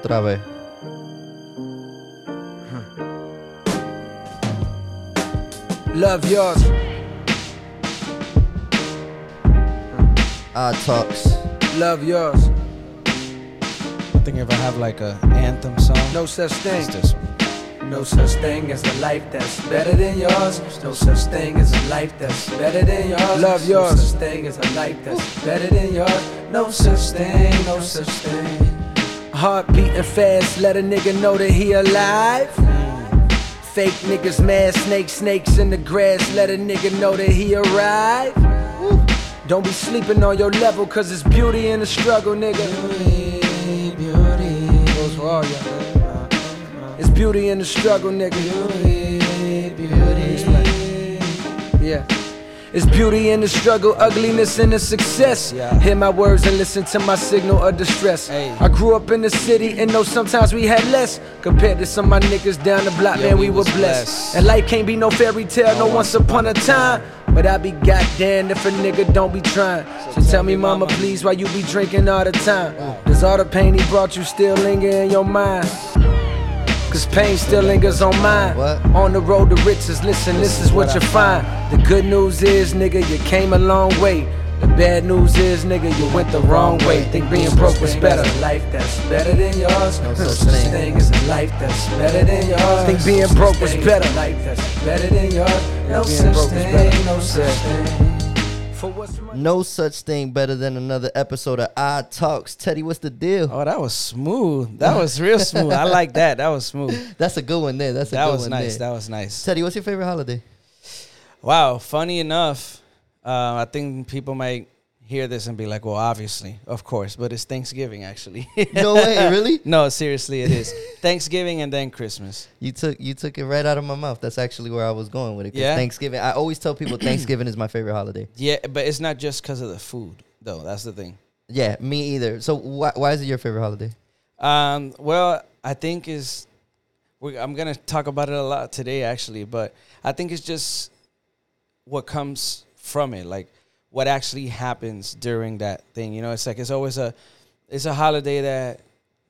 Otra vez. Love yours. Ah, Odd Talks. Love yours. I think if I have like a anthem song, No such thing. it's this one. No such thing as a life that's better than yours. No such thing as a life that's better than yours. Love yours. No such thing as a life that's better than yours. No such thing, no such thing. Heart beating fast, let a nigga know that he alive. Fake niggas, mad snakes, snakes in the grass, let a nigga know that he arrived. Don't be sleeping on your level, cause it's beauty in the struggle, nigga. Beauty, beauty. Goes for all y'all. It's beauty in the struggle, nigga. Beauty, beauty. Yeah. It's beauty in the struggle, ugliness in the success. Yeah. Hear my words and listen to my signal of distress. Hey. I grew up in the city and know sometimes we had less compared to some of my niggas down the block. Yeah, man, we we, were blessed. blessed. And life can't be no fairy tale, no, once upon a time. But I be goddamn if a nigga don't be trying. So, tell me, mama, please, why you be drinking all the time? Does all the pain he brought you still linger in your mind? Cause pain still lingers on mine. What? On the road to riches, listen, this is what you find. The good news is, nigga, you came a long way. The bad news is, nigga, you went the wrong way. Think being broke was better. Life that's better than yours. No such thing. as a life that's better than yours. Think being broke was better. Life that's better than yours. No such thing, no such thing. For what's my No such thing better than another episode of Odd Talks. Teddy, what's the deal? Oh, that was smooth. That was real smooth. I like that. That was smooth. That's a good one there. That's a That good was one nice. there. That was nice. Teddy, what's your favorite holiday? Wow. Funny enough, uh, I think people might hear this and be like, "Well, obviously, of course," but it's Thanksgiving actually. No way, really? no, seriously, it is Thanksgiving and then Christmas. You took you took it right out of my mouth. That's actually where I was going with it. Yeah? Thanksgiving. I always tell people Thanksgiving is my favorite holiday. Yeah, but it's not just because of the food, though. That's the thing. Yeah, me either. So why why is it your favorite holiday? Um, well, I think is I'm gonna talk about it a lot today, actually. But I think it's just what comes from it, like what actually happens during that thing. You know, it's like it's always a it's a holiday that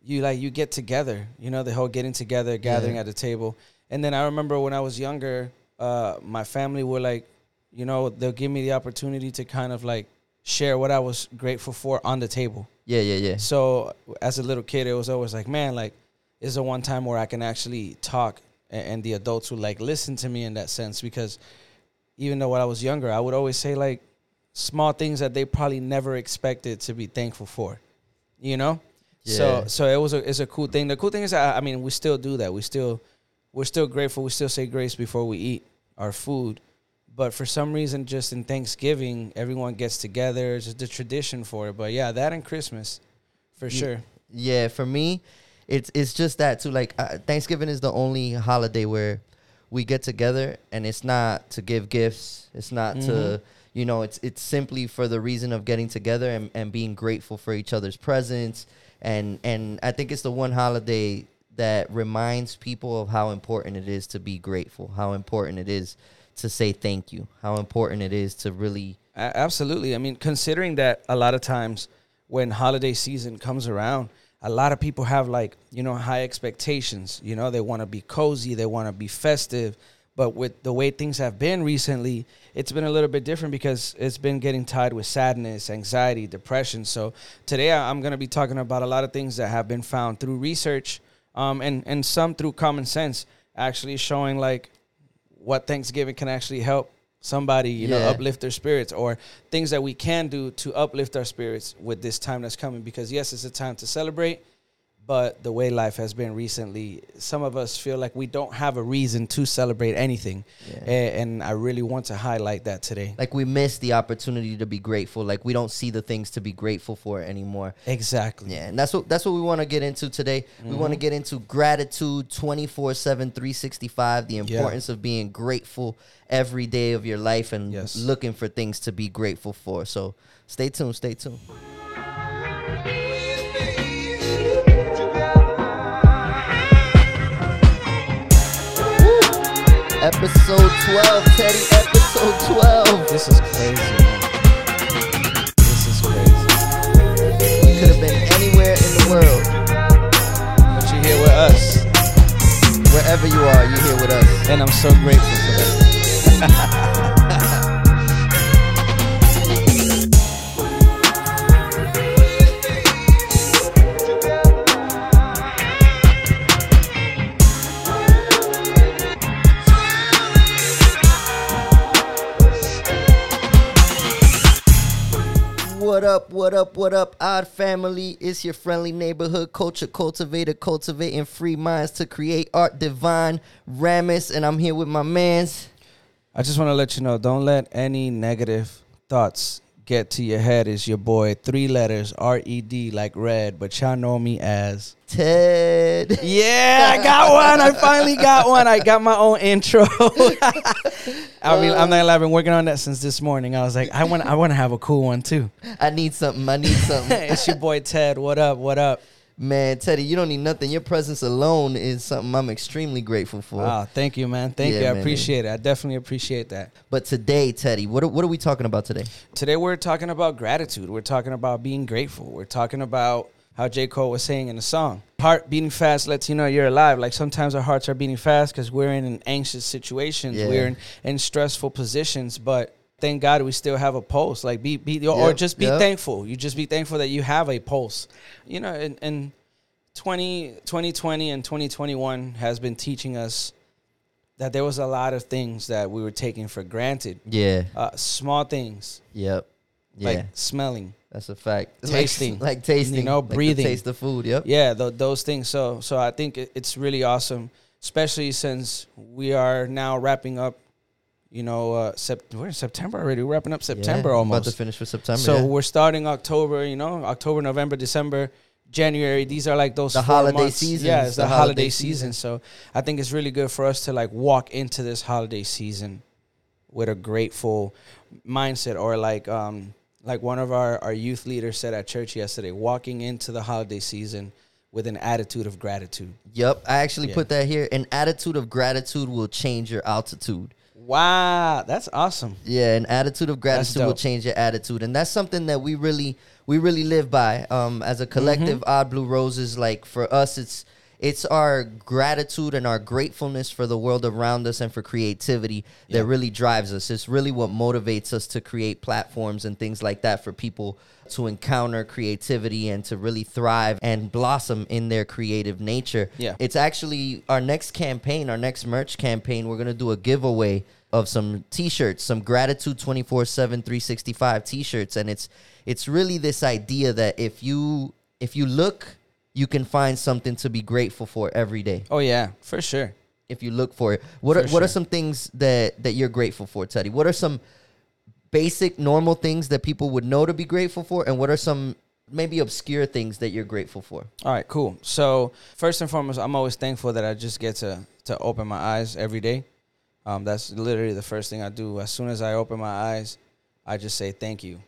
you like you get together. You know, the whole getting together, gathering Yeah. at the table. And then I remember when I was younger, uh, my family were like, you know, they'll give me the opportunity to kind of like share what I was grateful for on the table. Yeah, yeah, yeah. So as a little kid, it was always like, man, like it's is a one time where I can actually talk, and, and the adults would like listen to me in that sense. Because even though when I was younger, I would always say like small things that they probably never expected to be thankful for, you know. Yeah. So so it was a it's a cool thing. The cool thing is, I, I mean, we still do that. We still we're still grateful. We still say grace before we eat our food. But for some reason, just in Thanksgiving, everyone gets together. It's just the tradition for it. But yeah, that and Christmas, for Ye- sure. Yeah, for me, it's it's just that too. Like uh, Thanksgiving is the only holiday where we get together, and it's not to give gifts. It's not Mhm. to you know. It's it's simply for the reason of getting together and, and being grateful for each other's presence. And and I think it's the one holiday that reminds people of how important it is to be grateful. How important it is to say thank you. How important it is to really absolutely. I mean, considering that a lot of times when holiday season comes around, a lot of people have like, you know, high expectations. You know, they want to be cozy, they want to be festive. But with the way things have been recently, it's been a little bit different because it's been getting tied with sadness, anxiety, depression. So today I'm going to be talking about a lot of things that have been found through research um, and, and some through common sense, actually showing like what Thanksgiving can actually help somebody, you know, uplift their spirits or things that we can do to uplift our spirits with this time that's coming. Because yes, it's a time to celebrate, but the way life has been recently, some of us feel like we don't have a reason to celebrate anything. Yeah. A- And I really want to highlight that today. like we miss the opportunity to be grateful. Like we don't see the things to be grateful for anymore. Exactly. Yeah, and that's what that's what we want to get into today. We want to mm-hmm. get into gratitude 24/7 365, the importance of being grateful every day of your life and Yes. looking for things to be grateful for. So, stay tuned, stay tuned. Episode 12, Teddy, episode 12. This is crazy, man. This is crazy. You could have been anywhere in the world. But you're here with us. Wherever you are, you're here with us. And I'm so grateful for that. What up, what up, what up, Odd Family? It's your friendly neighborhood culture cultivator, cultivating free minds to create art divine, Ramis, and I'm here with my mans. I just want to let you know, don't let any negative thoughts get to your head. Is your boy three letters R E D like red, but y'all know me as Ted. Yeah, I got one. I finally got one. I got my own intro. I mean, I'm not I've been working on that since this morning. I was like, I want, I want to have a cool one too. I need something. I need something. it's your boy Ted. What up? What up? Man, Teddy, you don't need nothing. Your presence alone is something I'm extremely grateful for. Wow, thank you, man. Thank Yeah, you. I man. appreciate it. I definitely appreciate that. But today, Teddy, what are, what are we talking about today? Today we're talking about gratitude. We're talking about being grateful. We're talking about how J. Cole was saying in the song. Heart beating fast lets you know you're alive. Like sometimes our hearts are beating fast because we're in an anxious situations. Yeah. We're in, in stressful positions, but thank God we still have a pulse. Like be be or Yep, just be yep. thankful. You just be thankful that you have a pulse. You know, and, and 20, 2020 and 2021 has been teaching us that there was a lot of things that we were taking for granted. Yeah. Uh, small things Yep. Yeah. like smelling. that's a fact. Tasting, Like, tasting. you know, like breathing. taste the food. Yep. Yeah, th- those things. So, so I think it- it's really awesome, especially since we are now wrapping up. You know, uh, sept- we're in September already. We're wrapping up September Yeah, almost. About to finish for September. so yeah. we're starting October. You know, October, November, December, January. These are like those The holiday seasons, Yeah, it's the the, holiday holiday, season. season. So I think it's really good for us to like walk into this holiday season with a grateful mindset, or like um like one of our our youth leaders said at church yesterday, walking into the holiday season with an attitude of gratitude. Yep, I actually Yeah. put that here. An attitude of gratitude will change your altitude. Wow, that's awesome. Yeah, an attitude of gratitude will change your attitude, and that's something that we really we really live by um, as a collective. Mm-hmm. Odd Blue Roses, like for us, it's it's our gratitude and our gratefulness for the world around us and for creativity that Yeah. really drives us. It's really what motivates us to create platforms and things like that for people to encounter creativity and to really thrive and blossom in their creative nature. Yeah. It's actually our next campaign, our next merch campaign. We're going to do a giveaway of some t-shirts, some gratitude 24/7 365 t-shirts and it's it's really this idea that if you if you look, you can find something to be grateful for every day. Oh yeah, for sure. If you look for it. What are, For what are some things that that you're grateful for, Teddy? What are some basic normal things that people would know to be grateful for and what are some maybe obscure things that you're grateful for? All right, cool. So first and foremost, I'm always thankful that I just get to to open my eyes every day. Um, that's literally the first thing I do. As soon as I open my eyes, I just say thank you.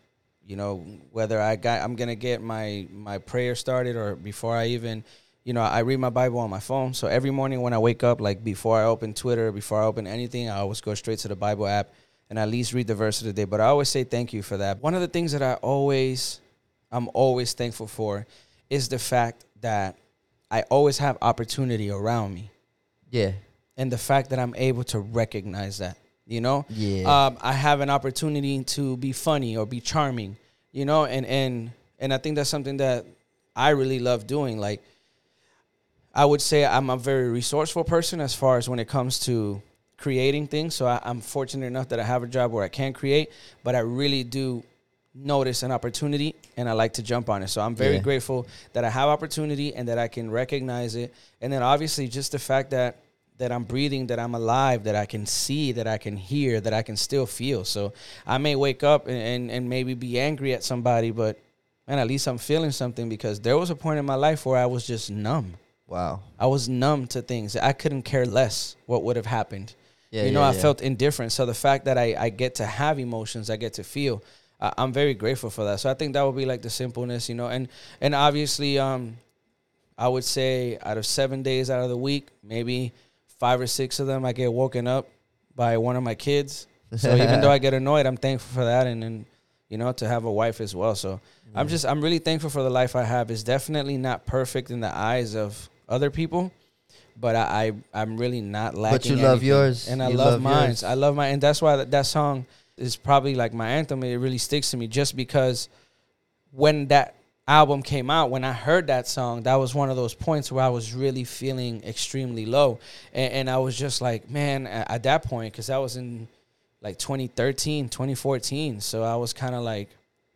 You know, whether I got I'm gonna get my my prayer started or before I even, you know, I read my Bible on my phone. So every morning when I wake up, like before I open Twitter, before I open anything, I always go straight to the Bible app and at least read the verse of the day. But I always say thank you for that. One of the things that I always I'm always thankful for is the fact that I always have opportunity around me Yeah. And the fact that I'm able to recognize that. You know, Yeah. um, I have an opportunity to be funny or be charming. You know, and and and I think that's something that I really love doing. Like, I would say I'm a very resourceful person as far as when it comes to creating things. So I, I'm fortunate enough that I have a job where I can create, but I really do notice an opportunity and I like to jump on it. So I'm very Yeah. grateful that I have opportunity and that I can recognize it. And then obviously just the fact that that I'm breathing, that I'm alive, that I can see, that I can hear, that I can still feel. So I may wake up and, and, and maybe be angry at somebody, but man, at least I'm feeling something because there was a point in my life where I was just numb. wow. I was numb to things. I couldn't care less what would have happened. Yeah, you know, yeah, I yeah. felt indifferent. So the fact that I, I get to have emotions, I get to feel, I, I'm very grateful for that. So I think that would be like the simpleness, you know, and and obviously, um, I would say out of seven days out of the week, maybe five or six of them, I get woken up by one of my kids. So even though I get annoyed, I'm thankful for that, and then you know to have a wife as well. So I'm just I'm really thankful for the life I have. It's definitely not perfect in the eyes of other people, but I, I am really not lacking. But you love yours. and I You love, love mine. I love mine, and that's why that, that song is probably like my anthem. It really sticks to me just because when that album came out, when I heard that song, that was one of those points where I was really feeling extremely low, and, and I was just like, man, at, at that point, because that was in like 2013, 2014, so I was kind of like.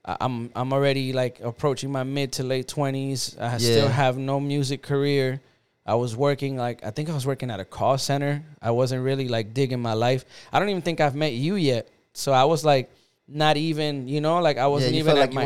I'm I'm already like approaching my mid to late twenties. I still have no music career. I was working like I think I was working at a call center. I wasn't really like digging my life. I don't even think I've met you yet. So I was like not even, you know, like I wasn't you even at like my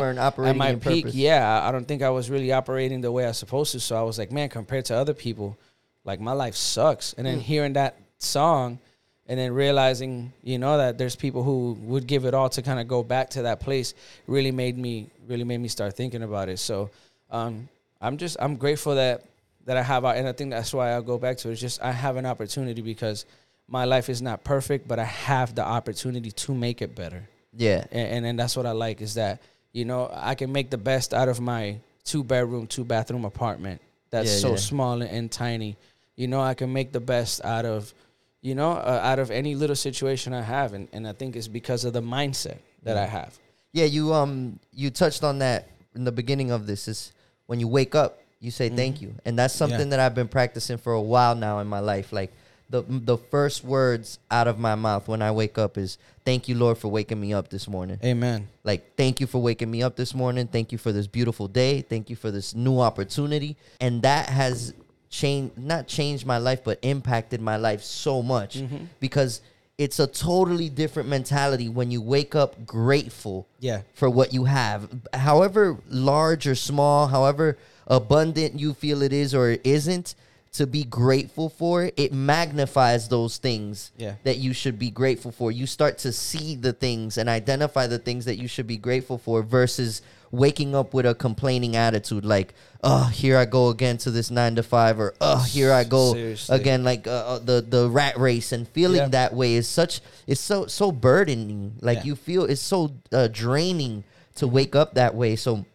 at my peak. purpose. Yeah, I- I don't think I was really operating the way I was supposed to. So I was like, man, compared to other people, like my life sucks. And then Mm. hearing that song and then realizing, you know, that there's people who would give it all to kind of go back to that place really made me really made me start thinking about it. So um, I'm just I'm grateful that that I have, and I think that's why I'll go back to it. It's just I have an opportunity because my life is not perfect, but I have the opportunity to make it better Yeah. and, and and that's what I like is that you know I can make the best out of my two bedroom, two bathroom apartment that's Yeah, so yeah. small and, tiny. You know, I can make the best out of you know uh, out of any little situation I have, and and I think it's because of the mindset that I have. Yeah, you um you touched on that in the beginning of this is when you wake up, you say thank Mhm. you. And that's something Yeah. that I've been practicing for a while now in my life. Like the the first words out of my mouth when I wake up is thank you Lord for waking me up this morning. Amen. Like thank you for waking me up this morning. Thank you for this beautiful day. Thank you for this new opportunity. And that has changed not changed my life but impacted my life so much Mhm. because it's a totally different mentality when you wake up grateful Yeah. for what you have. However large or small, however abundant you feel it is or it isn't, to be grateful for, it magnifies those things Yeah. that you should be grateful for. You start to see the things and identify the things that you should be grateful for versus waking up with a complaining attitude like, oh, here I go again to this nine to five, or oh, here I go Seriously. again, like uh, uh, the the rat race, and feeling Yeah. that way is such it's so so burdening. Like Yeah. you feel it's so uh, draining to wake up that way. So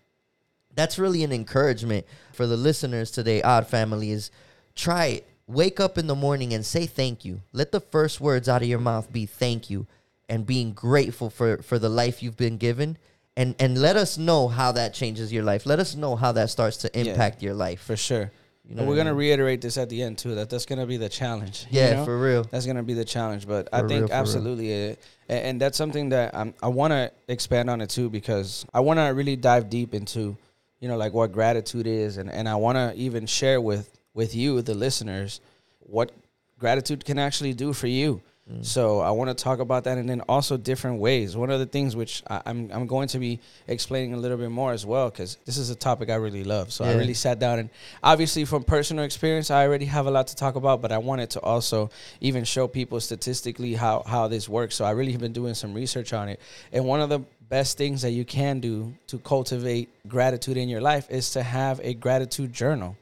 that's really an encouragement for the listeners today. Odd Family is try it. Wake up in the morning and say thank you. Let the first words out of your mouth be thank you and being grateful for for the life you've been given. And and let us know how that changes your life. Let us know how that starts to Yeah. impact your life. For sure. You know we're gonna mean? reiterate this at the end too. That that's gonna be the challenge. you Yeah, know? for real. That's gonna be the challenge, but I think for real. absolutely, it, and, and that's something that I'm, I want to expand on it too because I want to really dive deep into, you know, like what gratitude is, and and I want to even share with with you, the listeners, what gratitude can actually do for you. Mm. So I want to talk about that, and then also different ways. One of the things which I, I'm I'm going to be explaining a little bit more as well, because this is a topic I really love. So I really sat down and obviously from personal experience, I already have a lot to talk about, but I wanted to also even show people statistically how how this works. So I really have been doing some research on it, and one of the best things that you can do to cultivate gratitude in your life is to have a gratitude journal.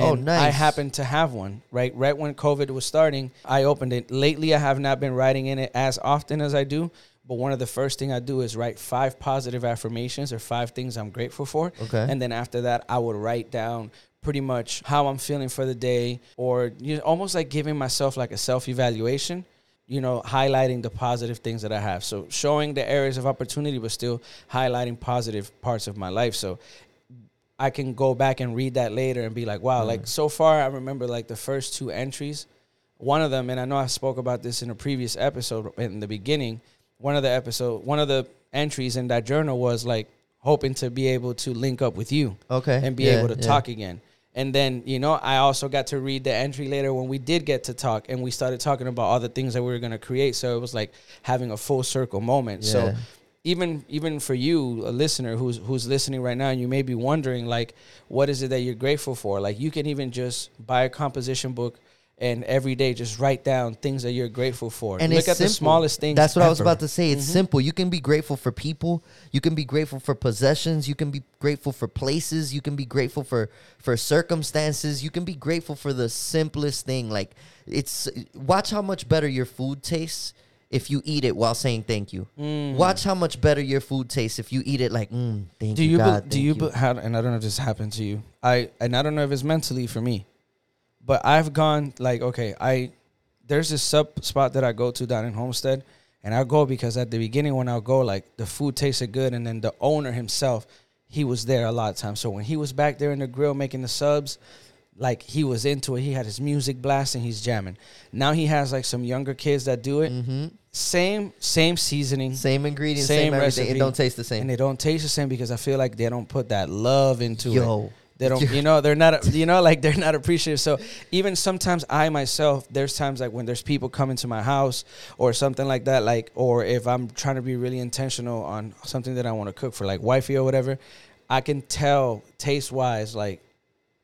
Oh, And I nice. happen to have one, right? Right when COVID was starting, I opened it. Lately, I have not been writing in it as often as I do. But one of the first thing I do is write five positive affirmations or five things I'm grateful for. Okay. And then after that, I would write down pretty much how I'm feeling for the day, or you know, almost like giving myself like a self evaluation. You know, highlighting the positive things that I have. So showing the areas of opportunity, but still highlighting positive parts of my life. So I can go back and read that later and be like, wow, like mm. so far I remember like the first two entries. One of them, and I know I spoke about this in a previous episode in the beginning. One of the episode, one of the entries in that journal was like hoping to be able to link up with you Okay. and be Yeah, able to yeah. talk again. And then, you know, I also got to read the entry later when we did get to talk and we started talking about all the things that we were going to create. So it was like having a full circle moment. So Yeah. Even even for you, a listener who's who's listening right now, and you may be wondering like, what is it that you're grateful for? Like, you can even just buy a composition book and every day just write down things that you're grateful for. And look at the smallest things. That's what I was about to say. It's Mhm. simple. You can be grateful for people. You can be grateful for possessions. You can be grateful for places. You can be grateful for for circumstances. You can be grateful for the simplest thing. Like it's watch how much better your food tastes if you eat it while saying thank you. Mm. Watch how much better your food tastes if you eat it like mm, thank do you, you, be- God. do thank you, be- how, and I don't know if this happened to you. I and I don't know if it's mentally for me, But I've gone like okay, I there's this sub spot that I go to down in Homestead, and I go because at the beginning when I go, like the food tasted good, and then the owner himself, he was there a lot of times. So when he was back there in the grill making the subs, like he was into it. He had his music blasting, he's jamming. Now he has like some younger kids that do it. Mm-hmm. Same same seasoning, Same ingredients, Same same, recipe. It don't taste the same. and they don't taste the same because I feel like they don't put that love into it. They don't, you know, they're not, you know, like they're not appreciative. So even sometimes I myself, there's times like when there's people coming to my house or something like that, like, or if I'm trying to be really intentional on something that I want to cook for like wifey or whatever, I can tell taste wise, like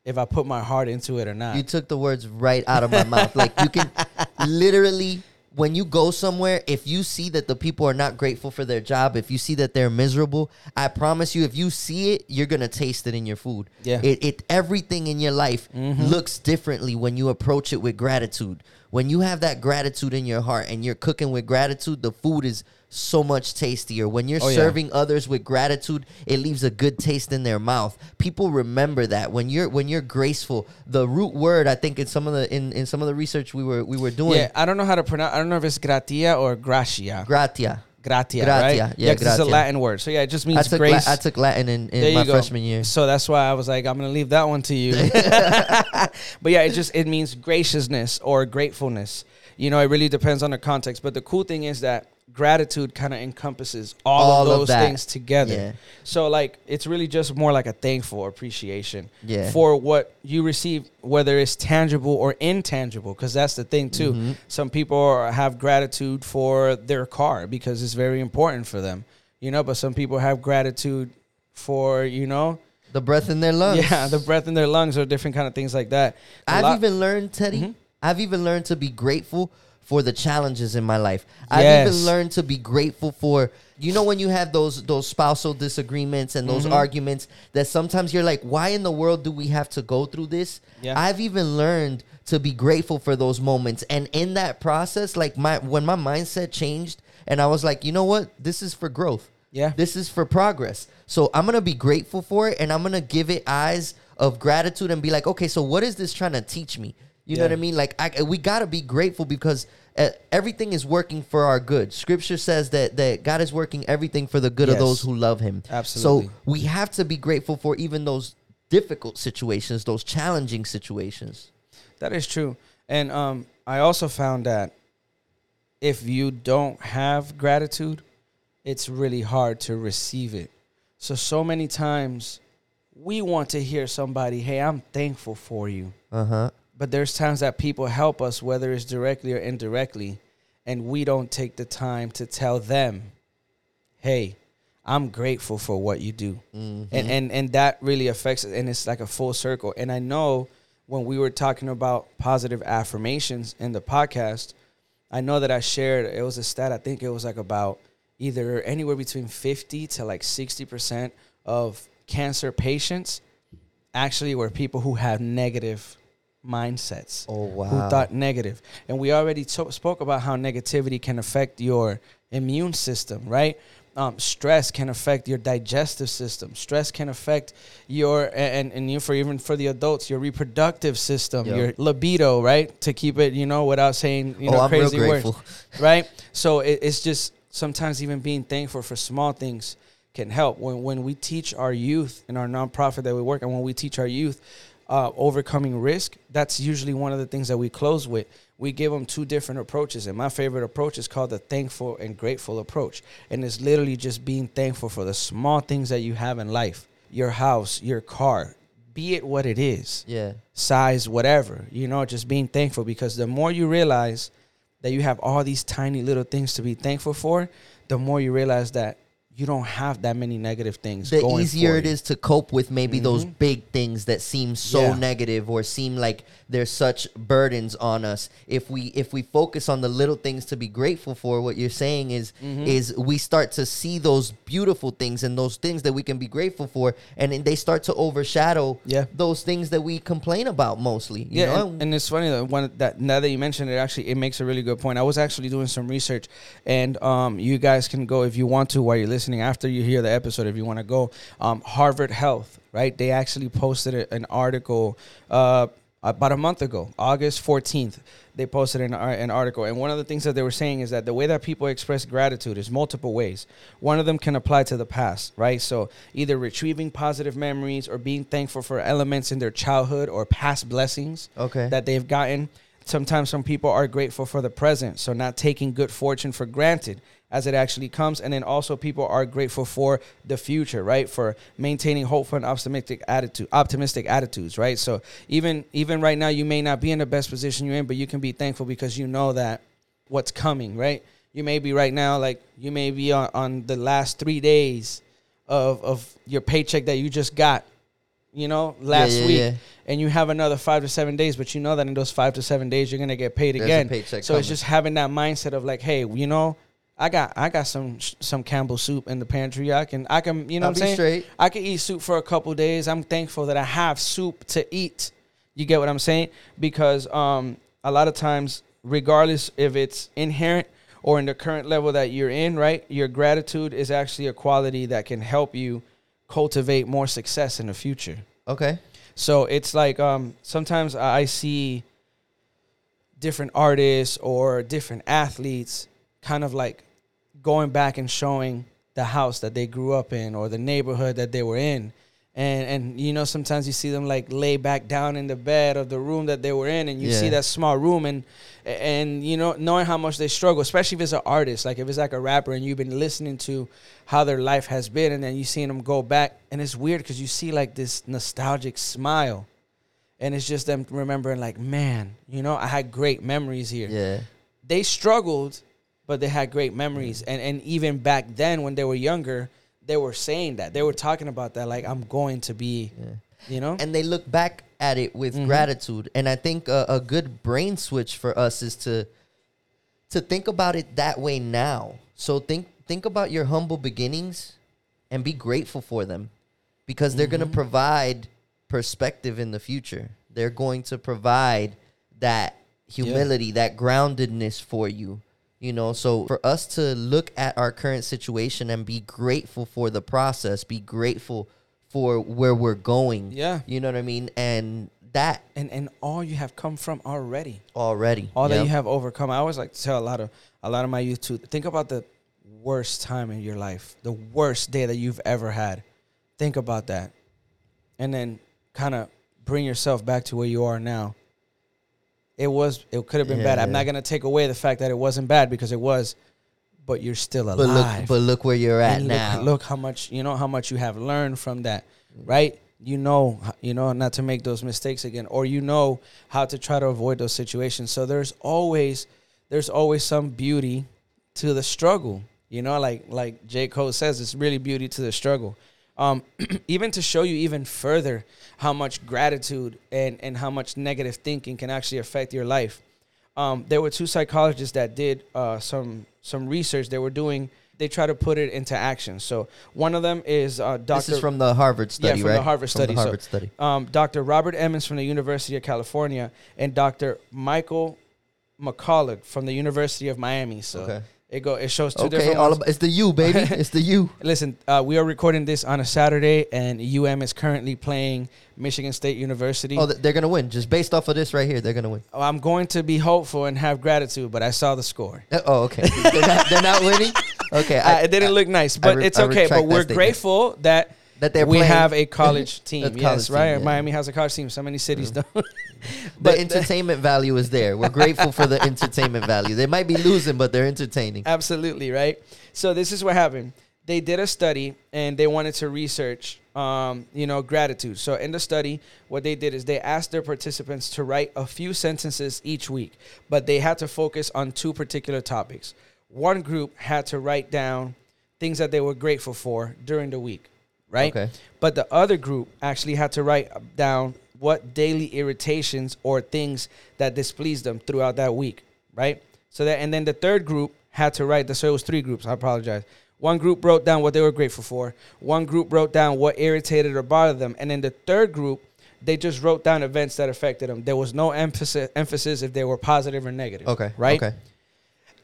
if I put my heart into it or not. you took the words right out of my mouth. Like you can literally when you go somewhere, if you see that the people are not grateful for their job, if you see that they're miserable, I promise you, if you see it, you're gonna taste it in your food. Yeah. It, it everything in your life Mhm. looks differently when you approach it with gratitude. When you have that gratitude in your heart and you're cooking with gratitude, the food is so much tastier. When you're Oh, yeah. serving others with gratitude, it leaves a good taste in their mouth. People remember that. When you're when you're graceful, the root word I think in some of the in, in some of the research we were we were doing yeah, I don't know how to pronounce. I don't know if it's gratia or gratia. gratia. Gratia, Gratia, right? yeah, 'cause it's a. Latin word. So yeah, it just I means took grace. La- I took Latin in, in my go. freshman year. So that's why I was like, I'm gonna leave that one to you. but yeah, it just it means graciousness or gratefulness. You know, it really depends on the context. But the cool thing is that gratitude kind of encompasses all, All of of those that. things together. Yeah. So like it's really just more like a thankful appreciation Yeah. for what you receive, whether it's tangible or intangible, because that's the thing too. Mhm. Some people are, have gratitude for their car because it's very important for them, you know. But some people have gratitude for you know, The breath in their lungs. yeah, the breath in their lungs or different kind of things like that. A I've lot- even learned, Teddy. Mhm. I've even learned to be grateful for the challenges in my life. I've even learned to be grateful for you know when you have those those spousal disagreements and those Mhm. arguments that sometimes you're like, why in the world do we have to go through this? Yeah. I've even learned to be grateful for those moments, and in that process, like my when my mindset changed, and I was like, you know what, this is for growth. yeah, This is for progress. So I'm gonna be grateful for it, and I'm gonna give it eyes of gratitude and be like, okay, so what is this trying to teach me? You know what I mean? Like, I, we gotta be grateful because uh, everything is working for our good. Scripture says that that God is working everything for the good of those who love Him. Absolutely. So we have to be grateful for even those difficult situations, those challenging situations. that is true. And um, I also found that if you don't have gratitude, it's really hard to receive it. So so many times we want to hear somebody, "Hey, I'm thankful for you." Uh huh. But there's times that people help us, whether it's directly or indirectly, and we don't take the time to tell them, "Hey, I'm grateful for what you do," Mm-hmm. and and and that really affects it, and it's like a full circle. And I know when we were talking about positive affirmations in the podcast, I know that I shared it was a stat. I think it was like about either anywhere between fifty to like sixty percent of cancer patients actually were people who have negative mindsets Oh wow. who thought negative. And we already spoke about how negativity can affect your immune system, right? Um, stress can affect your digestive system. Stress can affect your and and you for even for the adults, your reproductive system, Yep. your libido, right? To keep it, you know, without saying you know oh, I'm real crazy words right? So it, it's just sometimes even being thankful for small things can help. When when we teach our youth in our nonprofit that we work, and when we teach our youth uh, overcoming risk, that's usually one of the things that we close with. We give them two different approaches, and my favorite approach is called the thankful and grateful approach, and it's literally just being thankful for the small things that you have in life, your house, your car, be it what it is Yeah. size, whatever, you know, just being thankful because the more you realize that you have all these tiny little things to be thankful for, the more you realize that you don't have that many negative things. the easier it is to cope with maybe those Mhm. big things that seem so Yeah. negative or seem like they're such burdens on us if we if we focus on the little things to be grateful for what you're saying is Mhm. is we start to see those beautiful things and those things that we can be grateful for and then they start to overshadow Yeah. those things that we complain about mostly you yeah, know and, and it's funny that one that now that you mentioned it, actually, it makes a really good point. I was actually doing some research, and um, you guys can go if you want to while you're listening after you hear the episode. If you want to go, um, Harvard Health, right? They actually posted an article uh, about a month ago, August 14th, they posted an, an article. And one of the things that they were saying is that the way that people express gratitude is multiple ways. One of them can apply to the past, right? So either retrieving positive memories or being thankful for elements in their childhood or past blessings Okay. that they've gotten. Sometimes some people are grateful for the present, so not taking good fortune for granted as it actually comes. And then also people are grateful for the future, right? For maintaining hopeful and optimistic attitude, optimistic attitudes, right? So even even right now, you may not be in the best position you're in, but you can be thankful because you know that what's coming, right? You may be right now, like you may be on, on the last three days of of your paycheck that you just got, you know, last yeah, week yeah. and you have another five to seven days, but you know that in those five to seven days you're gonna get paid There's again. so it's just having that mindset of like, hey, you know, I got I got some some Campbell soup in the pantry. I can I can you know I'll what I'm saying. straight. I can eat soup for a couple days. I'm thankful that I have soup to eat. You get what I'm saying? Because um, a lot of times, regardless if it's inherent or in the current level that you're in, right? Your gratitude is actually a quality that can help you cultivate more success in the future. Okay. So it's like um, sometimes I I see different artists or different athletes kind of like going back and showing the house that they grew up in or the neighborhood that they were in. And and you know sometimes you see them like lay back down in the bed of the room that they were in and you see that small room and and you know knowing how much they struggle especially if it's an artist like if it's like a rapper and you've been listening to how their life has been and then you seeing them go back and it's weird because you see like this nostalgic smile and it's just them remembering like man you know i had great memories here. Yeah. they struggled but they had great memories and and even back then when they were younger they were saying that. They were talking about that like i'm going to be you know? And they look back at it with Mhm. gratitude. And i think a, a good brain switch for us is to to think about it that way now. So think think about your humble beginnings and be grateful for them because they're going to provide perspective in the future. They're going to provide that humility that groundedness for you you know so for us to look at our current situation and be grateful for the process be grateful for where we're going yeah you know what I mean? And that and and all you have come from already already. all that you have overcome. I always like to tell a lot of a lot of my youth to think about the worst time in your life, the worst day that you've ever had. Think about that, and then kind of bring yourself back to where you are now. It was it could have been bad. I'm not gonna take away the fact that it wasn't bad because it was, but you're still But alive. look, but look where you're at And now. Look, look how much you know how much you have learned from that, right? You know, you know not to make those mistakes again, or you know how to try to avoid those situations. So there's always there's always some beauty to the struggle. You know, like like J Cole says, it's really beauty to the struggle. Um, even to show you even further how much gratitude and and how much negative thinking can actually affect your life um, there were two psychologists that did uh, some some research. They were doing. They try to put it into action. So one of them is uh, Dr. This is from the Harvard study, yeah, from right? the Harvard From study. The So- Harvard study. um, Dr. Robert Emmons from the University of California and Dr. Michael McCullough from the University of Miami. So Okay. It go it shows two Okay, different all ones. about, it's the U, baby. it's the U. Listen, uh, we are recording this on a Saturday, and UM is currently playing Michigan State University. Oh, th- they're gonna win. Just based off of this right here, they're gonna win. I'm going to be hopeful and have gratitude, but I saw the score. Uh, Oh, okay. they're, not, they're not winning. Okay, Uh, it didn't look nice, but re- it's okay. But we're statement. grateful that that they're we playing. have a college team. That's yes, college team, right. yeah. Miami has a college team. So many cities don't. the but- entertainment value is there. We're grateful for the entertainment value. They might be losing, but they're entertaining. Absolutely, right? So this is what happened. They did a study and they wanted to research um, you know, gratitude. So in the study, what they did is they asked their participants to write a few sentences each week, but they had to focus on two particular topics. One group had to write down things that they were grateful for during the week, right? Okay. But the other group actually had to write down what daily irritations or things that displeased them throughout that week, right? So that, and then the third group had to write the. So it was three groups. I apologize. One group wrote down what they were grateful for. One group wrote down what irritated or bothered them, and then the third group, they just wrote down events that affected them. There was no emphasis emphasis if they were positive or negative. Okay. Right Okay.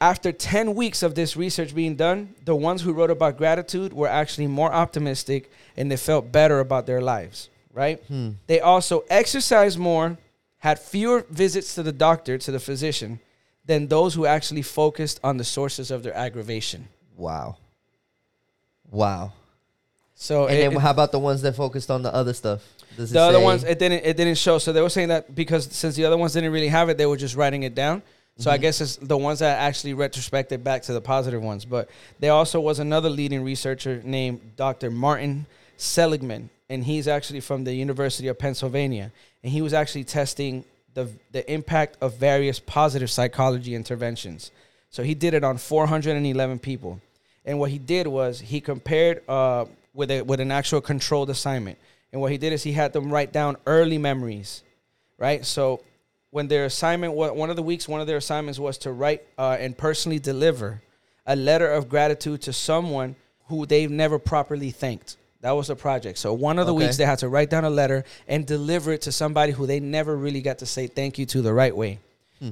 After 10 weeks of this research being done, the ones who wrote about gratitude were actually more optimistic and they felt better about their lives, right? Hmm. They also exercised more, had fewer visits to the doctor, to the physician, than those who actually focused on the sources of their aggravation. Wow. Wow. So And it- then it- how about the ones that focused on the other stuff? The other ones it didn't it didn't show. So they were saying that because since the other ones didn't really have it, they were just writing it down. So I Mhm. guess it's the ones that actually retrospected back to the positive ones. But there also was another leading researcher named Dr. Martin Seligman, and he's actually from the University of Pennsylvania, and he was actually testing the the impact of various positive psychology interventions. So he did it on 411 people, and what he did was he compared uh, with a with an actual controlled assignment. And what he did is he had them write down early memories, right? So when their assignment was one of the weeks, one of their assignments was to write uh, and personally deliver a letter of gratitude to someone who they've never properly thanked. That was the project. So one of the Okay. weeks they had to write down a letter and deliver it to somebody who they never really got to say thank you to the right way.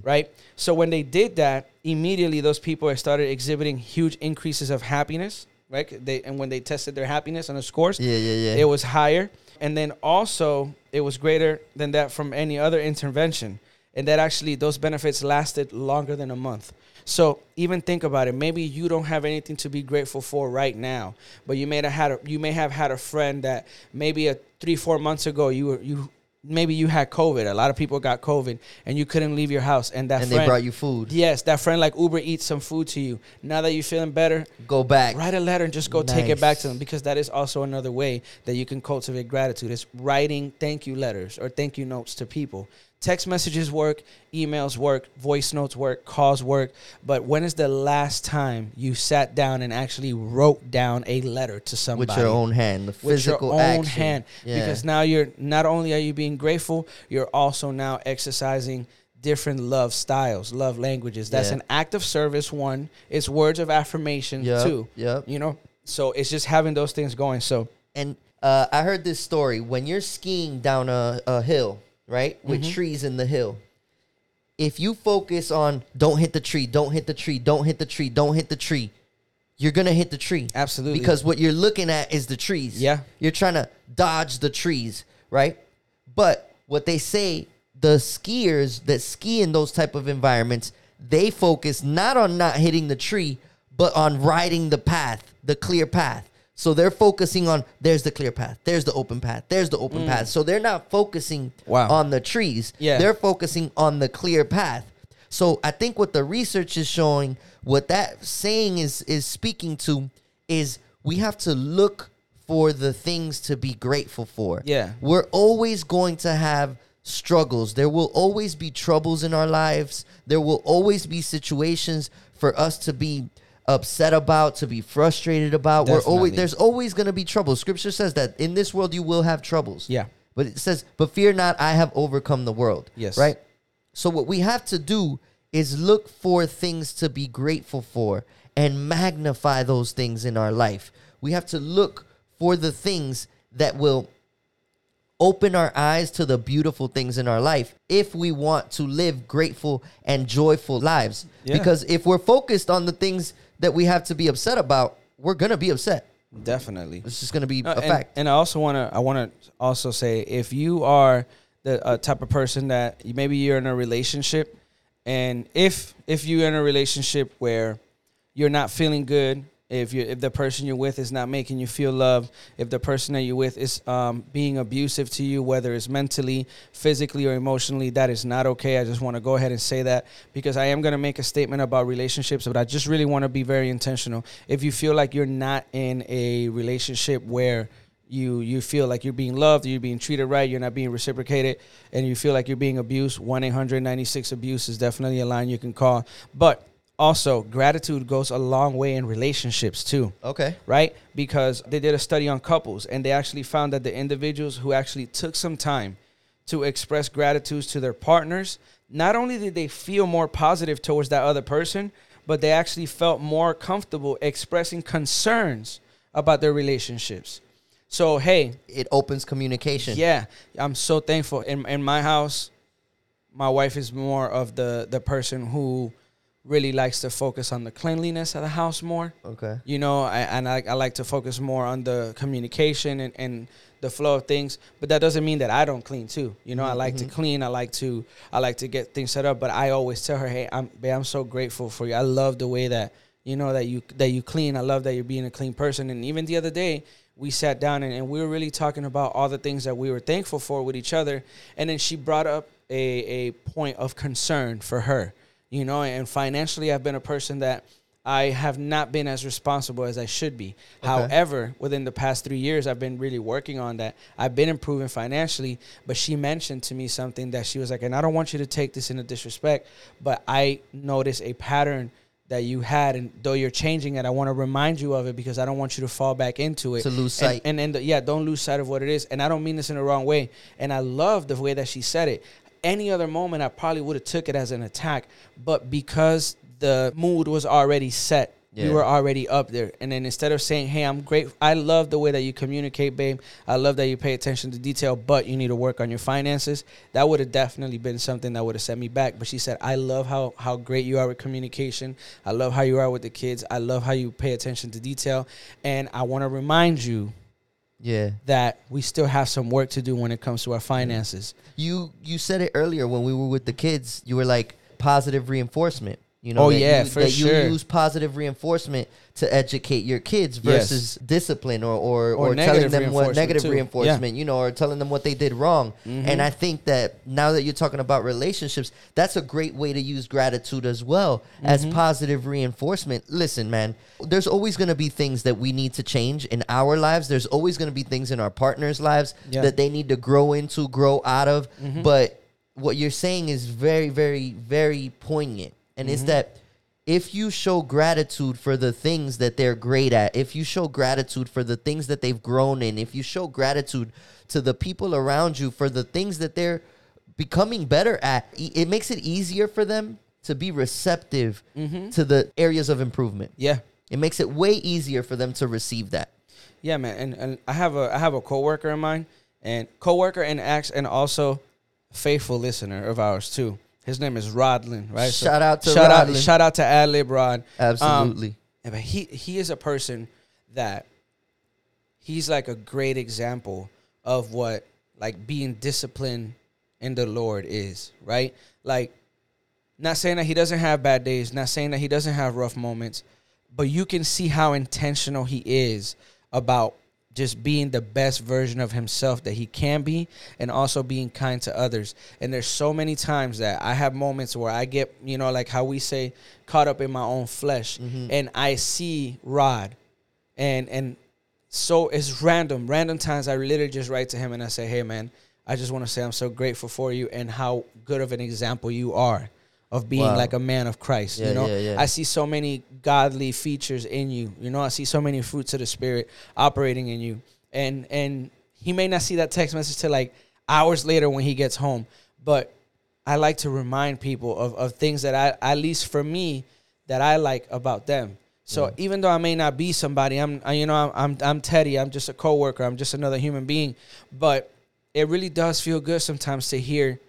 Right? So when they did that, immediately those people started exhibiting huge increases of happiness, right? They and when they tested their happiness on the scores, Yeah, yeah, yeah. it was higher and then also it was greater than that from any other intervention and that actually those benefits lasted longer than a month. So even think about it. Maybe you don't have anything to be grateful for right now but you may have had a, you may have had a friend that maybe a three four months ago you were you maybe you had covid. A lot of people got covid and you couldn't leave your house. And that and friend they brought you food. yes that friend like uber eats some food to you. Now that you're feeling better Go back. write a letter and just go take it back to them because that is also another way that you can cultivate gratitude. Is writing thank you letters or thank you notes to people text messages work emails work voice notes work calls work but when is the last time you sat down and actually wrote down a letter to somebody with your own hand, the physical with your own action. hand Yeah. because now you're not only are you being grateful you're also now exercising different love styles love languages that's Yeah. an act of service one it's words of affirmation Yep, two yep. you know so it's just having those things going so And uh, I heard this story when you're skiing down a, a hill, right, with Mm-hmm. trees in the hill. If you focus on don't hit the tree, don't hit the tree, don't hit the tree, don't hit the tree, you're gonna hit the tree. Absolutely. Because what you're looking at is the trees. Yeah. You're trying to dodge the trees, right? But what they say, the skiers that ski in those type of environments, they focus not on not hitting the tree, but on riding the path, the clear path. So they're focusing on there's the clear path, there's the open path, there's the open path. So they're not focusing Mm. Wow. on the trees. Yeah. They're focusing on the clear path. So I think what the research is showing, what that saying is is speaking to, is we have to look for the things to be grateful for. Yeah. We're always going to have struggles. There will always be troubles in our lives. There will always be situations for us to be upset about, to be frustrated about. We're always there's always going to be trouble. Scripture says that in this world you will have troubles. Yeah. But it says, "But fear not, I have overcome the world." Yes. Right? So what we have to do is look for things to be grateful for and magnify those things in our life. We have to look for the things that will open our eyes to the beautiful things in our life if we want to live grateful and joyful lives. Yeah. Because if we're focused on the things that we have to be upset about, we're to be upset. definitely It's just to be No, a and, fact. and I also want to I want to also say if you are the uh, type of person that you- maybe you're in a relationship and if if you're in a relationship where you're not feeling good if you if the person you're with is not making you feel loved if the person that you're with is um, being abusive to you whether it's mentally physically or emotionally that is not okay i just want to go ahead and say that because i am going to make a statement about relationships but i just really want to be very intentional if you feel like you're not in a relationship where you you feel like you're being loved, you're being treated right, you're not being reciprocated, and you feel like you're being abused, 1 800 96 abuse is definitely a line you can call. But also, gratitude goes a long way in relationships too Okay. right? Because they did a study on couples and they actually found that the individuals who actually took some time to express gratitude to their partners, not only did they feel more positive towards that other person, but they actually felt more comfortable expressing concerns about their relationships. So, hey, It opens communication. yeah, I'm so thankful. In in my house, my wife is more of the the person who really likes to focus on the cleanliness of the house more. Okay. You know, I, and I, I like to focus more on the communication and, and the flow of things. But that doesn't mean that I don't clean too. You know, I like to mm-hmm. clean. I like to I like to get things set up. But I always tell her, hey, I'm babe, I'm so grateful for you. I love the way that you know that you that you clean. I love that you're being a clean person. And even the other day, we sat down and, and we were really talking about all the things that we were thankful for with each other. And then she brought up a a point of concern for her. You know, and financially, I've been a person that I have not been as responsible as I should be. However, within the past three years, I've been really working on that. I've been improving financially, but she mentioned to me something that she was like, and I don't want you to take this in a disrespect, but I noticed a pattern that you had, and though you're changing it, I want to remind you of it because I don't want you to fall back into it. To lose And- sight. And, and, yeah, don't lose sight of what it is. And I don't mean this in the wrong way. And I love the way that she said it. Any other moment, I probably would have took it as an attack, but because the mood was already set, we were already up there. And then instead of saying, "Hey, I'm great. I love the way that you communicate, babe. I love that you pay attention to detail, but you need to work on your finances." That would have definitely been something that would have set me back. But she said, "I love how how great you are with communication. I love how you are with the kids. I love how you pay attention to detail, and I want to remind you Yeah. that we still have some work to do when it comes to our finances." You you said it earlier when we were with the kids. You were like positive reinforcement. You know, Oh, that yeah, you, for that sure. you use positive reinforcement to educate your kids Yes. versus discipline or or, Or or, telling them what negative too. Yeah. reinforcement, you know, or telling them what they did wrong. Mm-hmm. And I think that now that you're talking about relationships, that's a great way to use gratitude as well as Mm-hmm. positive reinforcement. Listen, man, there's always going to be things that we need to change in our lives. There's always going to be things in our partners' lives Yeah. Mm-hmm. that they need to grow into, grow out of. But what you're saying is very, very, very poignant. And Mm-hmm. it's that if you show gratitude for the things that they're great at, if you show gratitude for the things that they've grown in, if you show gratitude to the people around you for the things that they're becoming better at, it makes it easier for them to be receptive Mm-hmm. to the areas of improvement. Yeah. It makes it way easier for them to receive that. Yeah, man, and, and I have a I have a coworker of mine, and coworker and acts and also faithful listener of ours too. His name is Rodlin, right? Shout out to shout out Rodlin. shout out to Adlib Rod. Um, Absolutely. yeah, but he he is a person that he's like a great example of what like being disciplined in the Lord is, right? Like not saying that he doesn't have bad days, not saying that he doesn't have rough moments, but you can see how intentional he is about just being the best version of himself that he can be and also being kind to others. And there's so many times that I have moments where I get, you know, like how we say caught up in my own flesh mm-hmm. and I see Rod and and so it's random. Random times I literally just write to him and I say, "Hey man, I just want to say I'm so grateful for you and how good of an example you are of being Wow. like a man of Christ." Yeah, you know, yeah, yeah. I see so many godly features in you. You know, I see so many fruits of the spirit operating in you. And and he may not see that text message till like hours later when he gets home, but I like to remind people of, of things that I at least for me that I like about them. So even though I may not be somebody, I'm I, you know I'm, I'm I'm Teddy. I'm just a coworker. I'm just another human being. But it really does feel good sometimes to hear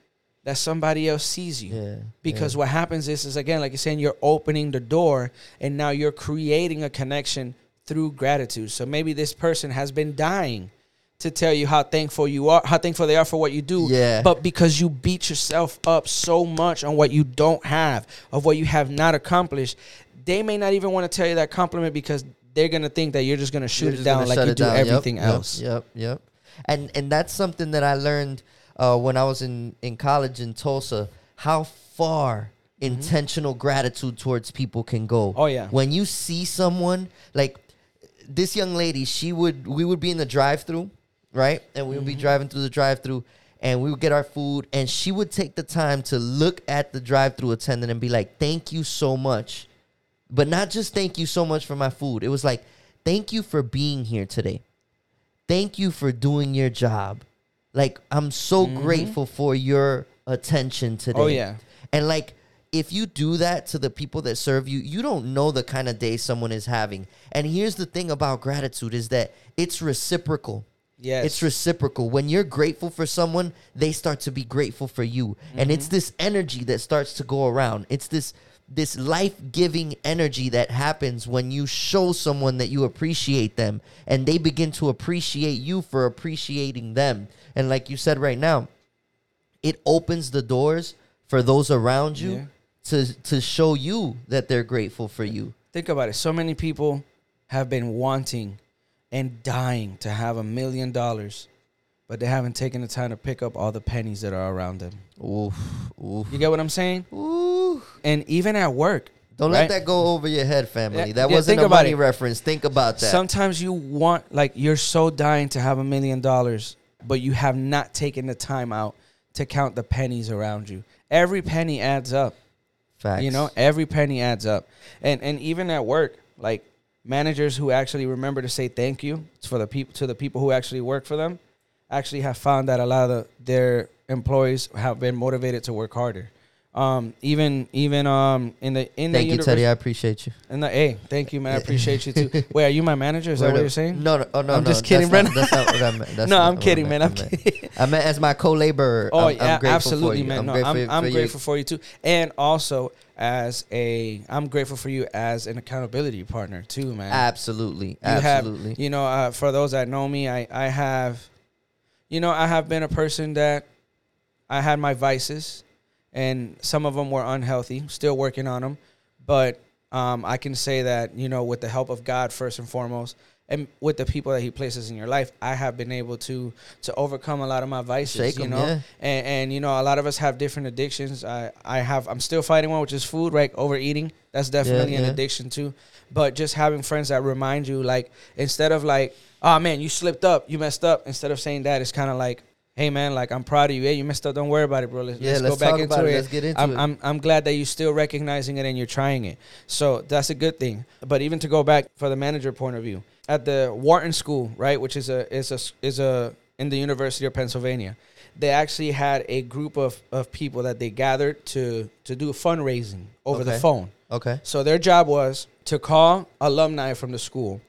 that somebody else sees you. Yeah, Because what happens is is again like you're saying you're opening the door and now you're creating a connection through gratitude. So maybe this person has been dying to tell you how thankful you are, how thankful they are for what you do. Yeah. But because you beat yourself up so much on what you don't have, of what you have not accomplished, they may not even want to tell you that compliment because they're gonna think that you're just gonna shoot You're it just down like you do down. Everything yep, else. Yep, yep. And and that's something that I learned uh, when I was in in college in Tulsa. How far intentional gratitude towards people can go. Mm-hmm. Oh, yeah. When you see someone like this young lady, she would we would be in the drive-through, right? And we would Mm-hmm. be driving through the drive-through. And we would get our food, and she would take the time to look at the drive-through attendant and be like, "Thank you so much," but not just "Thank you so much for my food." It was like, "Thank you for being here today." thank you for doing your job. Like I'm so grateful for your attention today. Mm-hmm. Oh, yeah. And like if you do that to the people that serve you, you don't know the kind of day someone is having. And here's the thing about gratitude is that it's reciprocal. Yes. It's reciprocal. When you're grateful for someone, they start to be grateful for you. And it's Mm-hmm. this energy that starts to go around. It's this this life-giving energy that happens when you show someone that you appreciate them and they begin to appreciate you for appreciating them. And like you said right now, it opens the doors for those around you Yeah. to to show you that they're grateful for you. Think about it. So many people have been wanting and dying to have a million dollars, but they haven't taken the time to pick up all the pennies that are around them. Oof, oof, You get what I'm saying? ooh. And even at work, Don't right? let that go over your head, family. Yeah, that yeah, wasn't a about money it. reference. Think about that. Sometimes you want, like, you're so dying to have a million dollars, but you have not taken the time out to count the pennies around you. Every penny adds up. Facts. You know, every penny adds up. And and even at work, like managers who actually remember to say thank you for the people to the people who actually work for them, actually have found that a lot of the, their employees have been motivated to work harder. Um, even even um in the in the Thank the you, Teddy. I appreciate you. In the hey, thank you, man. I appreciate you too. Wait, are you my manager? Is that what you're saying? No, no, oh, no, I'm no, just kidding, that's. That's not what I meant. That's no, I'm kidding, man. I'm kidding. I meant as my co-laborer. Oh I'm, I'm yeah, absolutely, man. I'm no, grateful I'm, for I'm you. grateful for you too, and also as a, I'm grateful for you as an accountability partner too, man. Absolutely, You absolutely. have, you know, uh, for those that know me, I, I have, you know, I have been a person that I had my vices, and some of them were unhealthy. Still working on them, but um, I can say that you know, with the help of God first and foremost, and with the people that He places in your life, I have been able to to overcome a lot of my vices. Shake you 'em, know, yeah. and, and you know, a lot of us have different addictions. I I have, I'm still fighting one, which is food, right? Overeating. That's definitely an yeah. addiction too. But just having friends that remind you, like, instead of like, oh man, you slipped up, you messed up. Instead of saying that, it's kind of like, hey man, like I'm proud of you. Hey, you messed up. Don't worry about it, bro. Let's, Yeah, let's, let's go back into it. it. Let's get into I'm, it. I'm I'm glad that you're still recognizing it and you're trying it. So that's a good thing. But even to go back for the manager point of view, at the Wharton School, right, which is a is a is a in the University of Pennsylvania, they actually had a group of, of people that they gathered to to do fundraising over the Okay. phone. okay. So their job was to call alumni from the school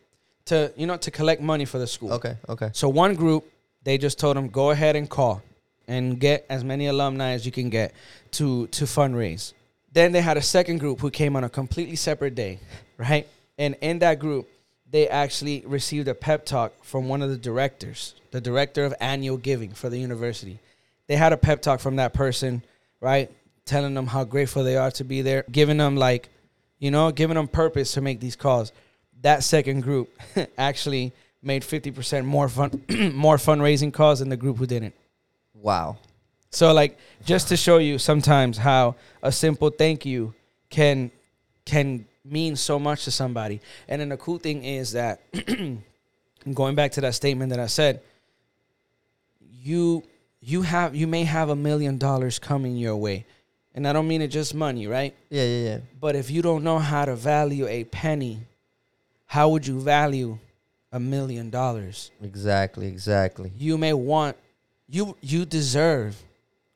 to you know to collect money for the school. Okay. Okay. So one group, they just told them go ahead and call and get as many alumni as you can get to to fundraise. Then they had a second group who came on a completely separate day, right? And in that group, they actually received a pep talk from one of the directors, the director of annual giving for the university. They had a pep talk from that person, right? Telling them how grateful they are to be there, giving them like, you know, giving them purpose to make these calls. That second group actually made 50% more fun more fundraising calls than the group who didn't. Wow. So like just to show you sometimes how a simple thank you can can mean so much to somebody. And then the cool thing is that going back to that statement that I said, you you have you may have a million dollars coming your way. And I don't mean it just money, right? Yeah. Yeah. Yeah. But if you don't know how to value a penny, how would you value a million dollars? Exactly. Exactly. You may want you you deserve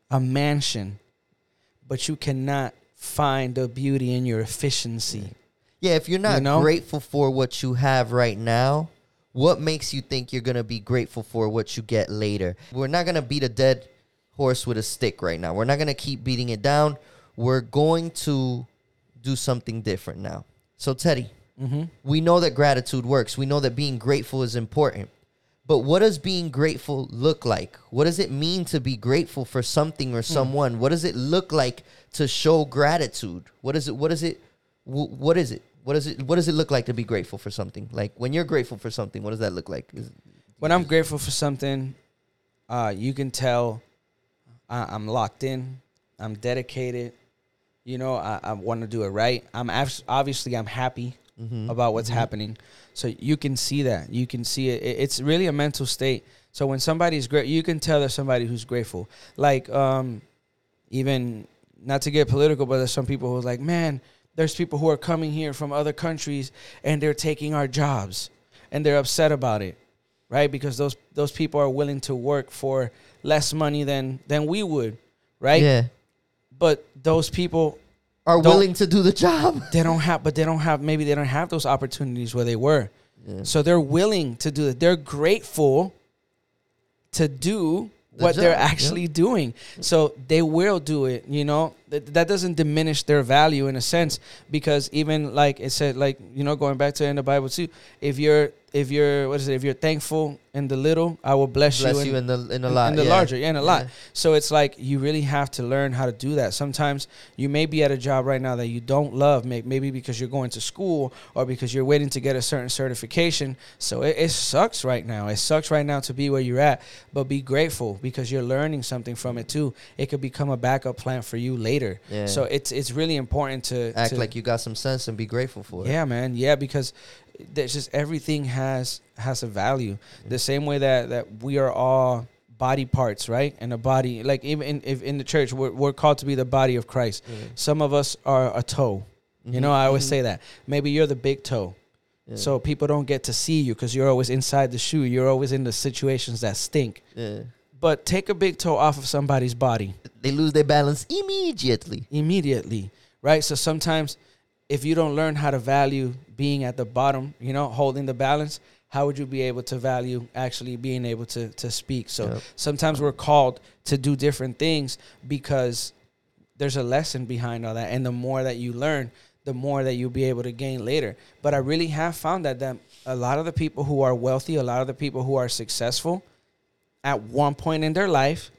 a mansion, but you cannot find the beauty in your efficiency. Yeah. If you're not know? grateful for what you have right now, what makes you think you're gonna be grateful for what you get later? We're not gonna beat a dead horse with a stick right now. We're not gonna keep beating it down. We're going to do something different now. So Teddy, Mm-hmm. we know that gratitude works. We know that being grateful is important. But what does being grateful look like? What does it mean to be grateful for something or someone? What does it look like to show gratitude? What is it? What is it? wh- What is it? What is it? What does it look like to be grateful for something? Like when you're grateful for something, what does that look like? Is- When I'm grateful for something, uh, you can tell I, I'm locked in. I'm dedicated. You know, I, I want to do it right. I'm abs- obviously I'm happy Mhm. about what's happening. So you can see that. You can see it. It- It's really a mental state. So when somebody's great, you can tell there's somebody who's grateful. Like, um, even not to get political, but there's some people who's like, man, there's people who are coming here from other countries and they're taking our jobs, and they're upset about it, right? Because those those people are willing to work for less money than than we would, right? Yeah, But those people are Don't- willing to do the job. they don't have but they don't have maybe they don't have those opportunities where they were Yeah. so they're willing to do it they're grateful to do The what they're job, yeah. actually doing. So they will do it, you know. That, that doesn't diminish their value in a sense because even like it said like, you know, going back to in the Bible too, if you're if you're what is it, if you're thankful in the little, I will bless, Bless you you in, in the in a lot. in the yeah. larger, yeah, in a lot. Yeah. So it's like you really have to learn how to do that. Sometimes you may be at a job right now that you don't love, maybe because you're going to school or because you're waiting to get a certain certification. So it, it sucks right now. It sucks right now to be where you're at, but be grateful because you're learning something from it too. It could become a backup plan for you later. Yeah. So it's it's really important to Act to, like you got some sense and be grateful for it. yeah, man. Yeah, because there's just everything has has a value. The same way that that we are all body parts, right? And a body, like even in, if in the church, we're, we're called to be the body of Christ. Some of us are a toe. You mm-hmm. know, I always mm-hmm. say that. Maybe you're the big toe. Yeah. So people don't get to see you because you're always inside the shoe. You're always in the situations that stink. Yeah. But take a big toe off of somebody's body They lose their balance immediately. immediately, right? So sometimes if you don't learn how to value being at the bottom, you know, holding the balance, how would you be able to value actually being able to to speak? So Yep. sometimes we're called to do different things because there's a lesson behind all that and the more that you learn, the more that you'll be able to gain later. But I really have found that that a lot of the people who are wealthy, a lot of the people who are successful at one point in their life,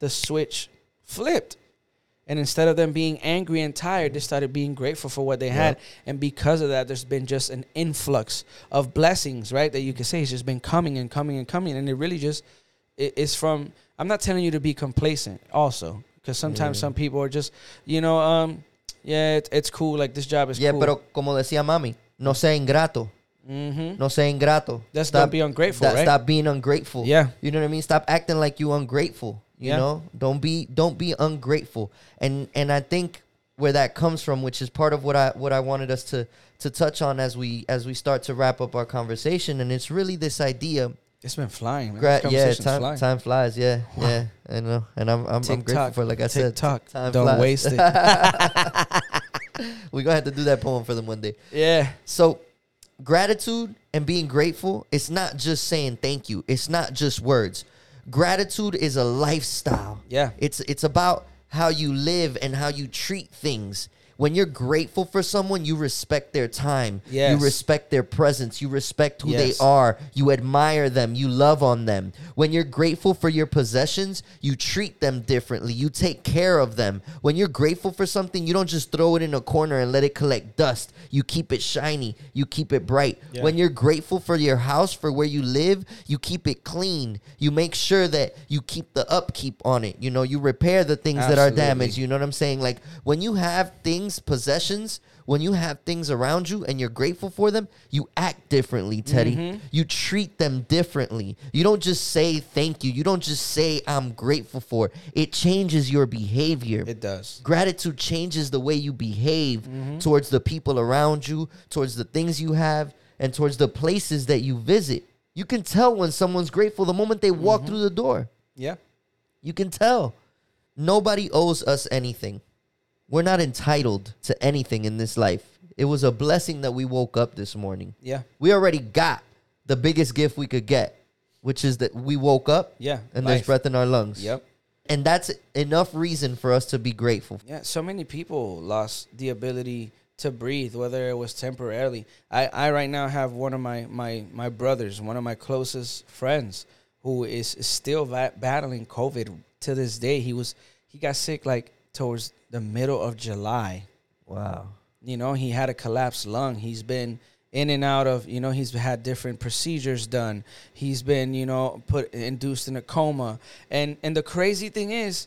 the switch flipped. And instead of them being angry and tired, they started being grateful for what they had. And because of that, there's been just an influx of blessings, right? That you can say it's just been coming and coming and coming. And it really just it, it's from I'm not telling you to be complacent also. Because sometimes some people are just, you know, um, yeah, it, it's cool. Like this job is Yeah, cool. pero como decía mami, no sea ingrato. mm-hmm. No sea ingrato. Let's not be ungrateful, that- right? Stop being ungrateful. Yeah. You know what I mean? Stop acting like you ungrateful. You Yeah. know? Don't be don't be ungrateful. And and I think where that comes from, which is part of what I what I wanted us to to touch on as we as we start to wrap up our conversation. And it's really this idea. It's been flying. Man. Gra- yeah, time flying. time flies. Yeah, yeah. I know, uh, and I'm I'm, I'm grateful for like I said. TikTok. time Don't flies. waste it. We're gonna have to do that poem for them one day. yeah. So, gratitude and being grateful, it's not just saying thank you. It's not just words. Gratitude is a lifestyle. Yeah. It's it's about how you live and how you treat things. When you're grateful for someone, you respect their time. Yes. You respect their presence. You respect who Yes. they are. You admire them. You love on them. When you're grateful for your possessions, you treat them differently. You take care of them. When you're grateful for something, you don't just throw it in a corner and let it collect dust. You keep it shiny. You keep it bright. Yeah. When you're grateful for your house, for where you live, you keep it clean. You make sure that you keep the upkeep on it. You know, you repair the things that are damaged. You know what I'm saying? Like when you have things, possessions, when you have things around you and you're grateful for them, you act differently, Teddy. Mm-hmm. You treat them differently. You don't just say thank you. You don't just say I'm grateful for. It changes your behavior. It does. Gratitude changes the way you behave Mm-hmm. towards the people around you, towards the things you have, and towards the places that you visit. You can tell when someone's grateful the moment they walk Mm-hmm. through the door. Yeah. You can tell. Nobody owes us anything. We're not entitled to anything in this life. It was a blessing that we woke up this morning. Yeah. We already got the biggest gift we could get, which is that we woke up Yeah. and there's breath in our lungs. Yep. And that's enough reason for us to be grateful. Yeah, so many people lost the ability to breathe, whether it was temporarily. I, I right now have one of my, my, my brothers, one of my closest friends, who is still va- battling COVID to this day. He was he got sick like towards the middle of July. Wow. You know, he had a collapsed lung. He's been in and out of, you know, he's had different procedures done. He's been, you know, put induced in a coma. And and the crazy thing is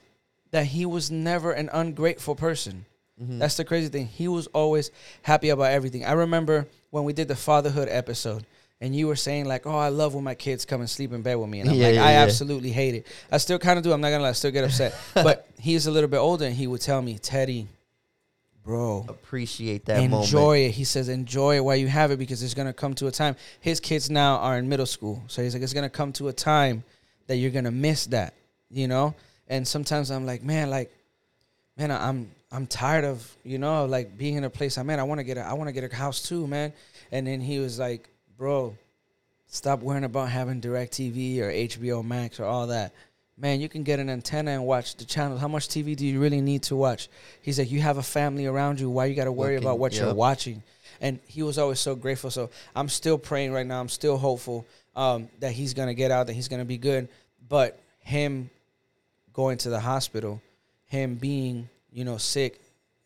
that he was never an ungrateful person. Mm-hmm. That's the crazy thing. He was always happy about everything. I remember when we did the fatherhood episode and you were saying like, "Oh, I love when my kids come and sleep in bed with me." And I'm Yeah, like, yeah, "I yeah. absolutely hate it." I still kind of do. I'm not going to lie, I still get upset. but he's a little bit older and he would tell me, "Teddy, bro, Appreciate that moment. enjoy moment. it. He says, enjoy it while you have it because it's gonna come to a time. His kids now are in middle school, so he's like, it's gonna come to a time that you're gonna miss that, you know. And sometimes I'm like, man, like, man, I'm I'm tired of you know like being in a place. I man, I want to get a I want to get a house too, man. And then he was like, bro, stop worrying about having DirecTV or HBO Max or all that. man, you can get an antenna and watch the channel. How much TV do you really need to watch? He's like, you have a family around you. Why you got to worry Looking, about what you're watching? And he was always so grateful. So I'm still praying right now. I'm still hopeful um, that he's gonna get out, that he's gonna be good. But him going to the hospital, him being you know sick,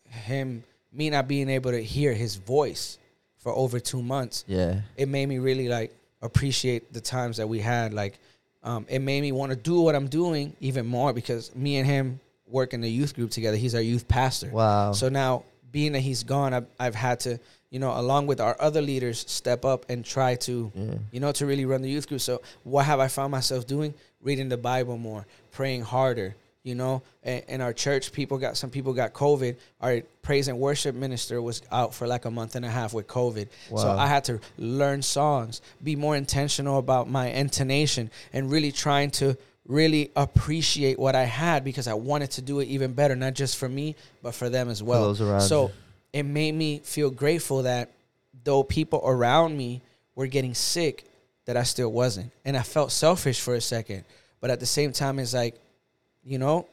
him me not being able to hear his voice for over two months Yeah. it made me really like appreciate the times that we had. Like, um, it made me want to do what I'm doing even more because me and him work in the youth group together. He's our youth pastor. Wow. So now, being that he's gone, I've, I've had to, you know, along with our other leaders, step up and try to, Yeah. you know, to really run the youth group. So what have I found myself doing? Reading the Bible more, praying harder. You know, and, and our church people got some people got COVID. Our praise and worship minister was out for like a month and a half with COVID. So I had to learn songs, be more intentional about my intonation, and really trying to really appreciate what I had because I wanted to do it even better, not just for me, but for them as well. so it made me feel grateful that though people around me were getting sick, that I still wasn't. And I felt selfish for a second. But at the same time, it's like, you know,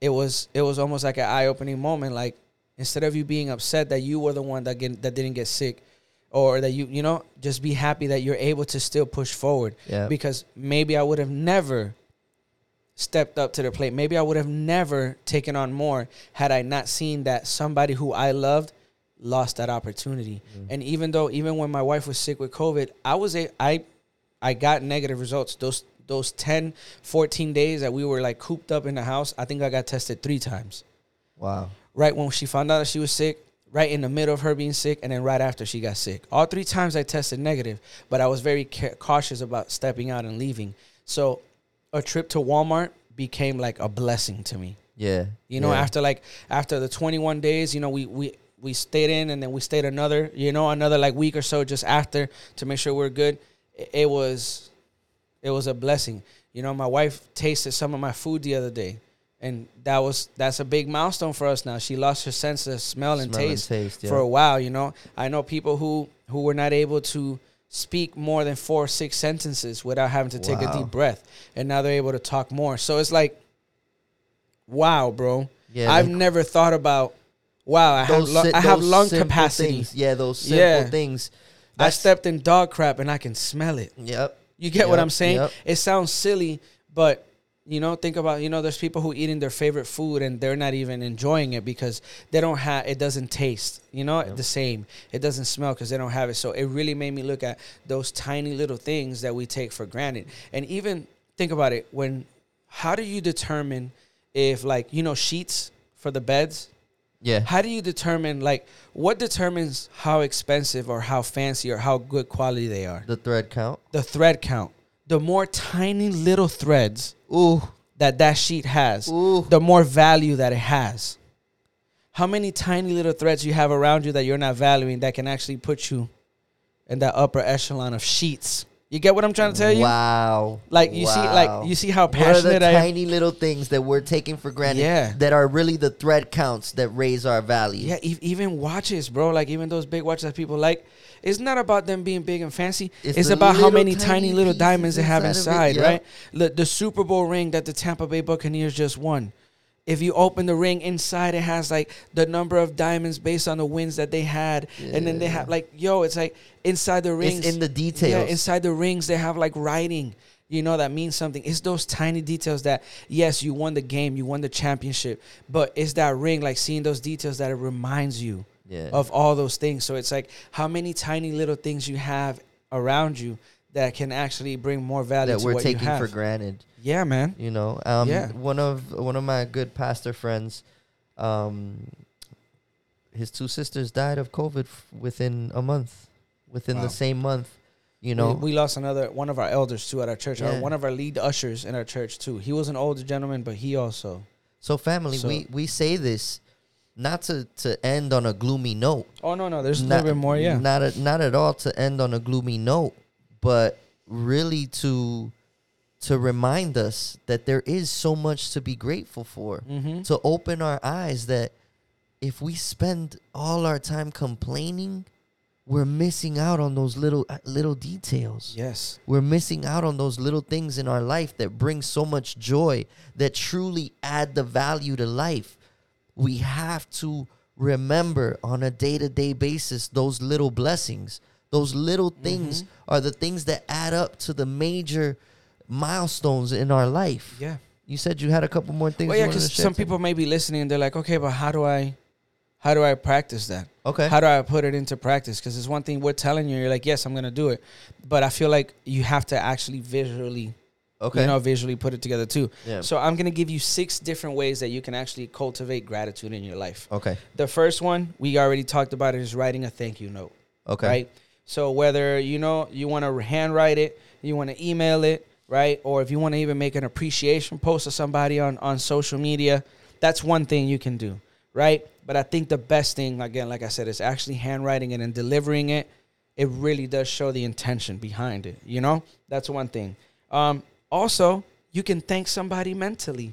it was it was almost like an eye opening moment. Like instead of you being upset that you were the one that get, that didn't get sick, or that you you know just be happy that you're able to still push forward. Yeah. Because maybe I would have never stepped up to the plate. Maybe I would have never taken on more had I not seen that somebody who I loved lost that opportunity. Mm-hmm. And even though even when my wife was sick with COVID, I was a I I got negative results. Those those 10 14 days that we were like cooped up in the house, I think I got tested 3 times. Wow. Right when she found out that she was sick, right in the middle of her being sick and then right after she got sick. All three times I tested negative, but I was very ca- cautious about stepping out and leaving. So a trip to Walmart became like a blessing to me. Yeah. You know, yeah. after like after the 21 days, you know, we we we stayed in and then we stayed another, you know, another like week or so just after to make sure we're good. It, it was it was a blessing. You know, my wife tasted some of my food the other day. And that was that's a big milestone for us now. She lost her sense of smell and Smell and taste, taste, yeah. for a while, you know. I know people who who were not able to speak more than four or six sentences without having to take a deep breath. And now they're able to talk more. So it's like wow, bro. Yeah, I've like- never thought about. Wow, I have lu- si- I have lung capacity. things. Yeah, those simple Yeah. things. I stepped in dog crap and I can smell it. Yep. You get what I'm saying? yep. It sounds silly, but you know, think about you know, there's people who eating their favorite food and they're not even enjoying it because they don't have it doesn't taste, you know, the same. It doesn't smell because they don't have it. So it really made me look at those tiny little things that we take for granted. And even think about it when how do you determine if like, you know, sheets for the beds? Yeah. How do you determine like what determines how expensive or how fancy or how good quality they are? The thread count. the thread count. The more tiny little threads Ooh. that that sheet has, Ooh. the more value that it has. How many tiny little threads you have around you that you're not valuing that can actually put you in that upper echelon of sheets? You get what I'm trying to tell you? Wow. Like you see, like you see how What are the passionate I am. tiny little things that we're taking for granted Yeah. that are really the thread counts that raise our value? Yeah, e- even watches, bro. Like even those big watches that people like, it's not about them being big and fancy. It's, It's about how many tiny tiny little diamonds they have inside right? The, the Super Bowl ring that the Tampa Bay Buccaneers just won. If you open the ring inside, it has like the number of diamonds based on the wins that they had, and then they have like, yo, it's like inside the rings. It's in the details. Yeah, inside the rings they have like writing. You know that means something. It's those tiny details that yes, you won the game, you won the championship, but it's that ring, like seeing those details that it reminds you Yeah. of all those things. So it's like how many tiny little things you have around you that can actually bring more value that to we're taking for granted. Yeah, man. You know, um, Yeah. one of one of my good pastor friends, um, his two sisters died of COVID f- within a month, within Wow. the same month. You know, we, we lost another one of our elders too at our church. Our, one of our lead ushers in our church too. He was an older gentleman, but he also. so family, So- we we say this not to to end on a gloomy note. Oh no, no, there's a not, little bit more. Yeah. Not a, not at all to end on a gloomy note, but really to to remind us that there is so much to be grateful for. mm-hmm. To open our eyes that if we spend all our time complaining, we're missing out on those little uh, little details. Yes. We're missing out on those little things in our life that bring so much joy, that truly add the value to life. We have to remember on a day to day basis those little blessings. Those little things mm-hmm. are the things that add up to the major milestones in our life. Yeah. You said you had a couple more things. Well, yeah, because some people may be listening and they're like, okay, but how do I, how do I practice that? Okay. How do I put it into practice? Because it's one thing we're telling you, you're like, yes, I'm gonna do it, but I feel like you have to actually visually, okay. you know, visually put it together too. Yeah. So I'm gonna give you six different ways that you can actually cultivate gratitude in your life. okay. The first one we already talked about is writing a thank you note. Okay. Right. So whether you know you want to handwrite it, you want to email it, right, or if you want to even make an appreciation post to somebody on on social media, that's one thing you can do, right? But I think the best thing, again, like I said, is actually handwriting it and delivering it. It really does show the intention behind it. You know, that's one thing. Um, also, you can thank somebody mentally.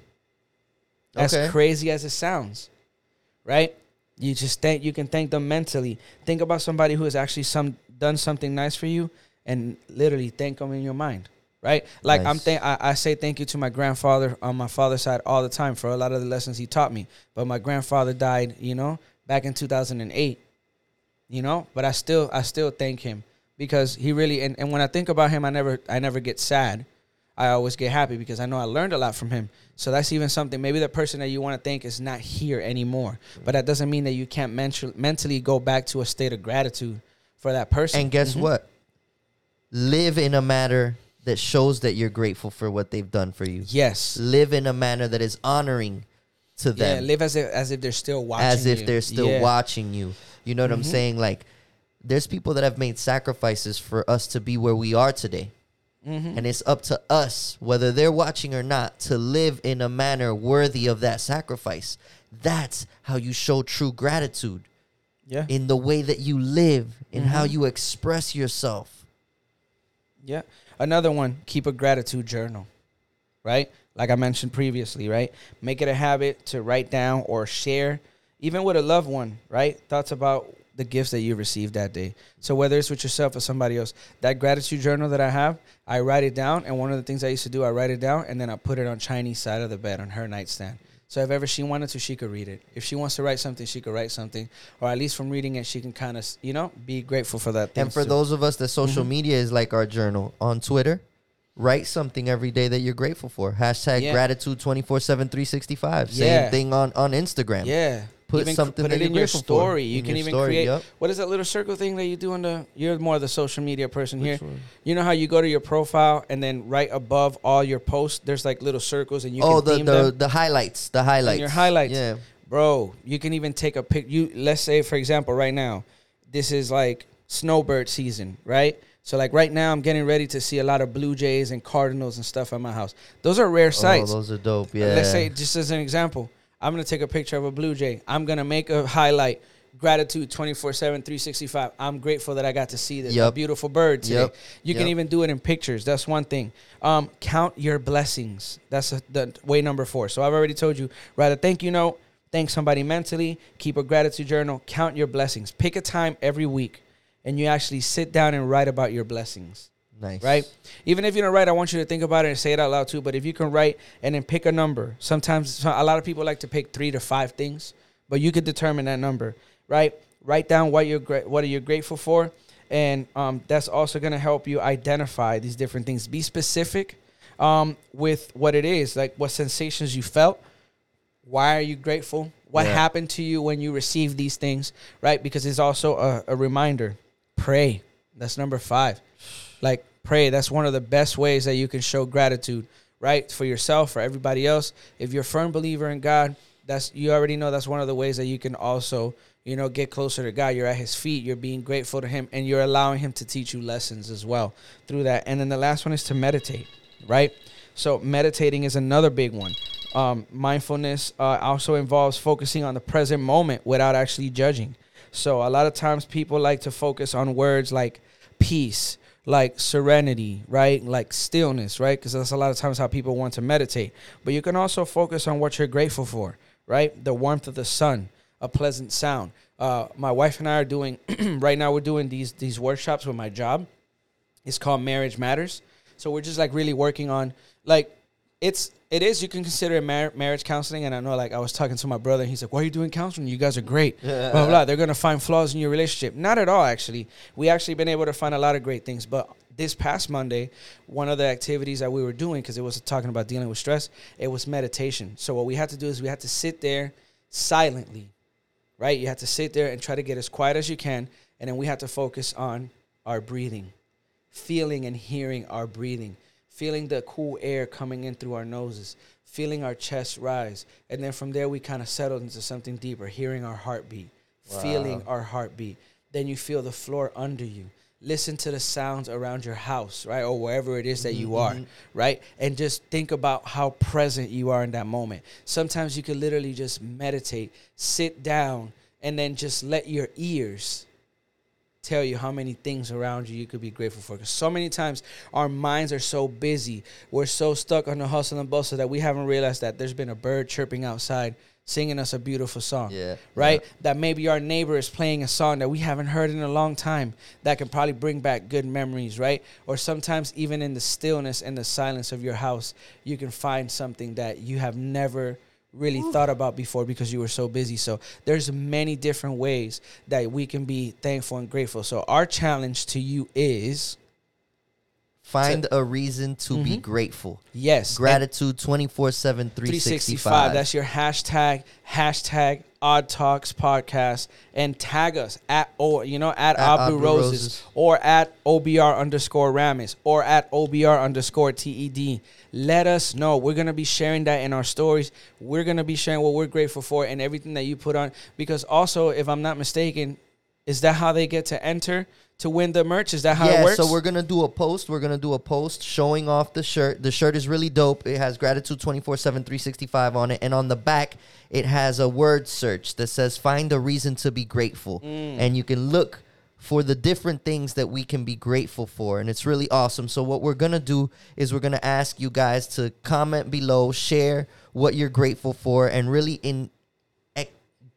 As Okay. crazy as it sounds, right? You just thank you can thank them mentally. Think about somebody who has actually some done something nice for you, and literally thank them in your mind, right? Like I'm Nice. thank I, I say thank you to my grandfather on my father's side all the time for a lot of the lessons he taught me. But my grandfather died, you know, back in 2008. You know, but I still I still thank him because he really and, and when I think about him, I never I never get sad. I always get happy because I know I learned a lot from him. So that's even something. Maybe the person that you want to thank is not here anymore, but that doesn't mean that you can't mental, mentally go back to a state of gratitude for that person. And guess Mhm. what? Live in a manner that shows that you're grateful for what they've done for you. Yes. Live in a manner that is honoring to them. Yeah. Live as if as if they're still watching. as if you. they're still Yeah. watching you. You know what I'm Mhm. saying? Like, there's people that have made sacrifices for us to be where we are today. Mhm. And it's up to us, whether they're watching or not, to live in a manner worthy of that sacrifice. That's how you show true gratitude Yeah. in the way that you live, in how Mhm. you express yourself. Yeah. Another one, keep a gratitude journal, right? Like I mentioned previously, right? Make it a habit to write down or share, even with a loved one, right? Thoughts about the gifts that you received that day. So whether it's with yourself or somebody else, that gratitude journal that I have, I write it down. And one of the things I used to do, I write it down and then I put it on Chinese side of the bed on her nightstand. So if ever she wanted to, she could read it. If she wants to write something, she could write something, or at least from reading it, she can kind of, you know, be grateful for that. And for too. those of us that social Mhm. media is like our journal on Twitter, write something every day that you're grateful for. Hashtag Yeah. gratitude 24 7 365. Same Yeah. thing on, on Instagram. Yeah. Put even something put it in your story. You in can even story, create yup. what is that little circle thing that you do on the you're more of the social media person here. One? You know how you go to your profile and then right above all your posts there's like little circles and you oh, can the the, the highlights. The highlights. your highlights. Yeah. Bro, you can even take a pic you let's say for example right now, this is like snowbird season, right? So like right now I'm getting ready to see a lot of blue jays and cardinals and stuff at my house. Those are rare oh, sights. Oh, those are dope. Yeah. Let's say, just as an example, I'm going to take a picture of a Blue Jay. I'm going to make a highlight. Gratitude 24 7, 365. I'm grateful that I got to see this Yep. beautiful bird today. Yep. You can even do it in pictures. That's one thing. Um, count your blessings. That's a, the way number four. So I've already told you write a thank you note, thank somebody mentally, keep a gratitude journal, count your blessings. Pick a time every week and you actually sit down and write about your blessings nice. right? Even if you don't write, I want you to think about it and say it out loud too. But if you can write and then pick a number, sometimes a lot of people like to pick three to five things, but you could determine that number, right? Write down what you're what are you grateful for, and um, that's also going to help you identify these different things. Be specific um, with what it is, like what sensations you felt. Why are you grateful? What Yeah. happened to you when you received these things, right? Because it's also a, a reminder. Pray. That's number five like pray. That's one of the best ways that you can show gratitude right? For yourself for everybody else. If you're a firm believer in god that's you already know that's one of the ways that you can also you know get closer to god. You're at his feet. You're being grateful to him and you're allowing him to teach you lessons as well through that. And then the last one is to meditate right? So meditating is another big one. Um, mindfulness uh, also involves focusing on the present moment without actually judging. So a lot of times people like to focus on words like peace, like serenity, right? Like stillness, right? Because that's a lot of times how people want to meditate. But you can also focus on what you're grateful for, right? The warmth of the sun, a pleasant sound. Uh, my wife and I are doing right now. We're doing these these workshops with my job. It's called Marriage Matters. So we're just like really working on like it's it is you can consider it mar- marriage counseling. And I know like I was talking to my brother. And he's like, "Why are you doing counseling? You guys are great." blah, blah blah. They're gonna find flaws in your relationship. Not at all. Actually, we actually been able to find a lot of great things. But this past Monday, one of the activities that we were doing because it was talking about dealing with stress, it was meditation. So what we had to do is we had to sit there silently, right? You had to sit there and try to get as quiet as you can, and then we had to focus on our breathing, feeling and hearing our breathing, feeling the cool air coming in through our noses, feeling our chest rise, and then from there we kind of settled into something deeper, hearing our heartbeat, feeling our heartbeat. Then you feel the floor under you. Listen to the sounds around your house, right? Or wherever it is that you mm-hmm, are, mm-hmm. right? And just think about how present you are in that moment. Sometimes you can literally just meditate, sit down, and then just let your ears tell you how many things around you you could be grateful for. Because so many times our minds are so busy, we're so stuck on the hustle and bustle that we haven't realized that there's been a bird chirping outside singing us a beautiful song. Yeah, Right? That maybe our neighbor is playing a song that we haven't heard in a long time that can probably bring back good memories, right? Or sometimes even in the stillness and the silence of your house, you can find something that you have never really thought about before because you were so busy. So there's many different ways that we can be thankful and grateful. So our challenge to you is Find a reason to be mm-hmm. grateful. yes, Gratitude 24 7, 365. 365. That's your hashtag, hashtag Odd Talks Podcast, and tag us at or you know at, At Abu Abu Roses, Roses. or at OBR underscore Ramis or at OBR underscore TED. Let us know. We're gonna be sharing that in our stories. We're gonna be sharing what we're grateful for and everything that you put on. Because also, if I'm not mistaken, is that how they get to enter to win the merch? Is that how it yeah, works? so we're gonna do a post. We're gonna do a post showing off the shirt. The shirt is really dope. It has gratitude 24 7, 365 on it. And on the back, it has a word search that says find a reason to be grateful. Mm. And you can look for the different things that we can be grateful for. And it's really awesome. So, what we're gonna do is we're gonna ask you guys to comment below, share what you're grateful for, and really in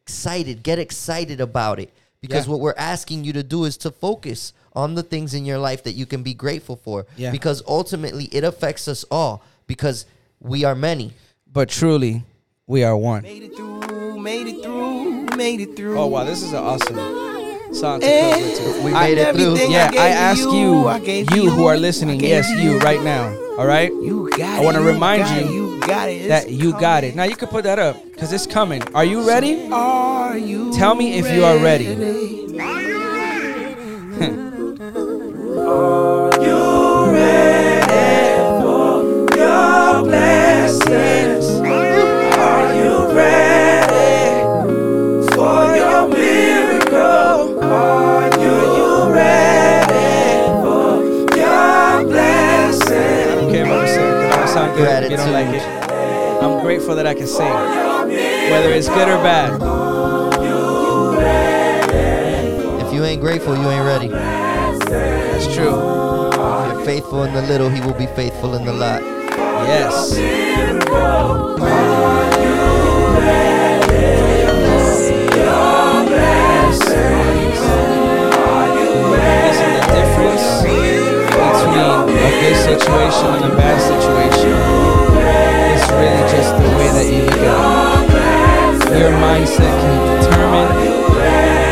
excited, get excited about it. Because Yeah. what we're asking you to do is to focus on the things in your life that you can be grateful for. Yeah. Because ultimately it affects us all because we are many. but truly, we are one. Made it through, made it through, made it through. Oh wow, this is an awesome song to close with too. We I- made it through. Yeah, gave I ask you, I gave you who are listening, gave yes, to you right now. All right, You got I wanna remind you you got it. that it's you got it. Now you can put that up because it's coming. Are you ready? Are you Tell me if you are ready. I whether it's good or bad. If you ain't grateful, you ain't ready. That's true. If you're faithful in the little, he will be faithful in the lot. Yes. Listen, the difference between a good situation and a bad situation is really just the way that you look at it. Your mindset can determine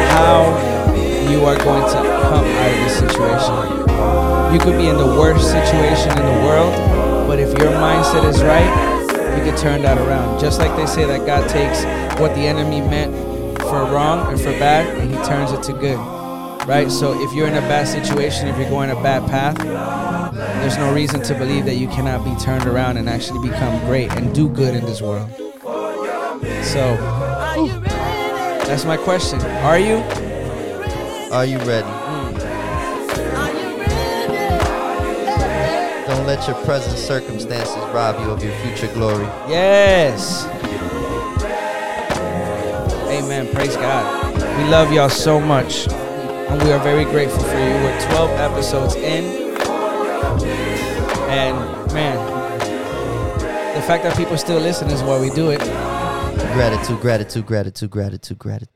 how you are going to come out of this situation. You could be in the worst situation in the world, but if your mindset is right, you can turn that around. Just like they say that God takes what the enemy meant for wrong and for bad, and he turns it to good. Right? So if you're in a bad situation, if you're going a bad path, there's no reason to believe that you cannot be turned around and actually become great and do good in this world. So that's my question. Are you? Are you ready? Don't let your present circumstances rob you of your future glory. Yes. Amen. Praise God. We love y'all so much. And we are very grateful for you. We're 12 episodes in. And man, the fact that people still listen is why we do it. Gratitude, gratitude, gratitude, gratitude, gratitude.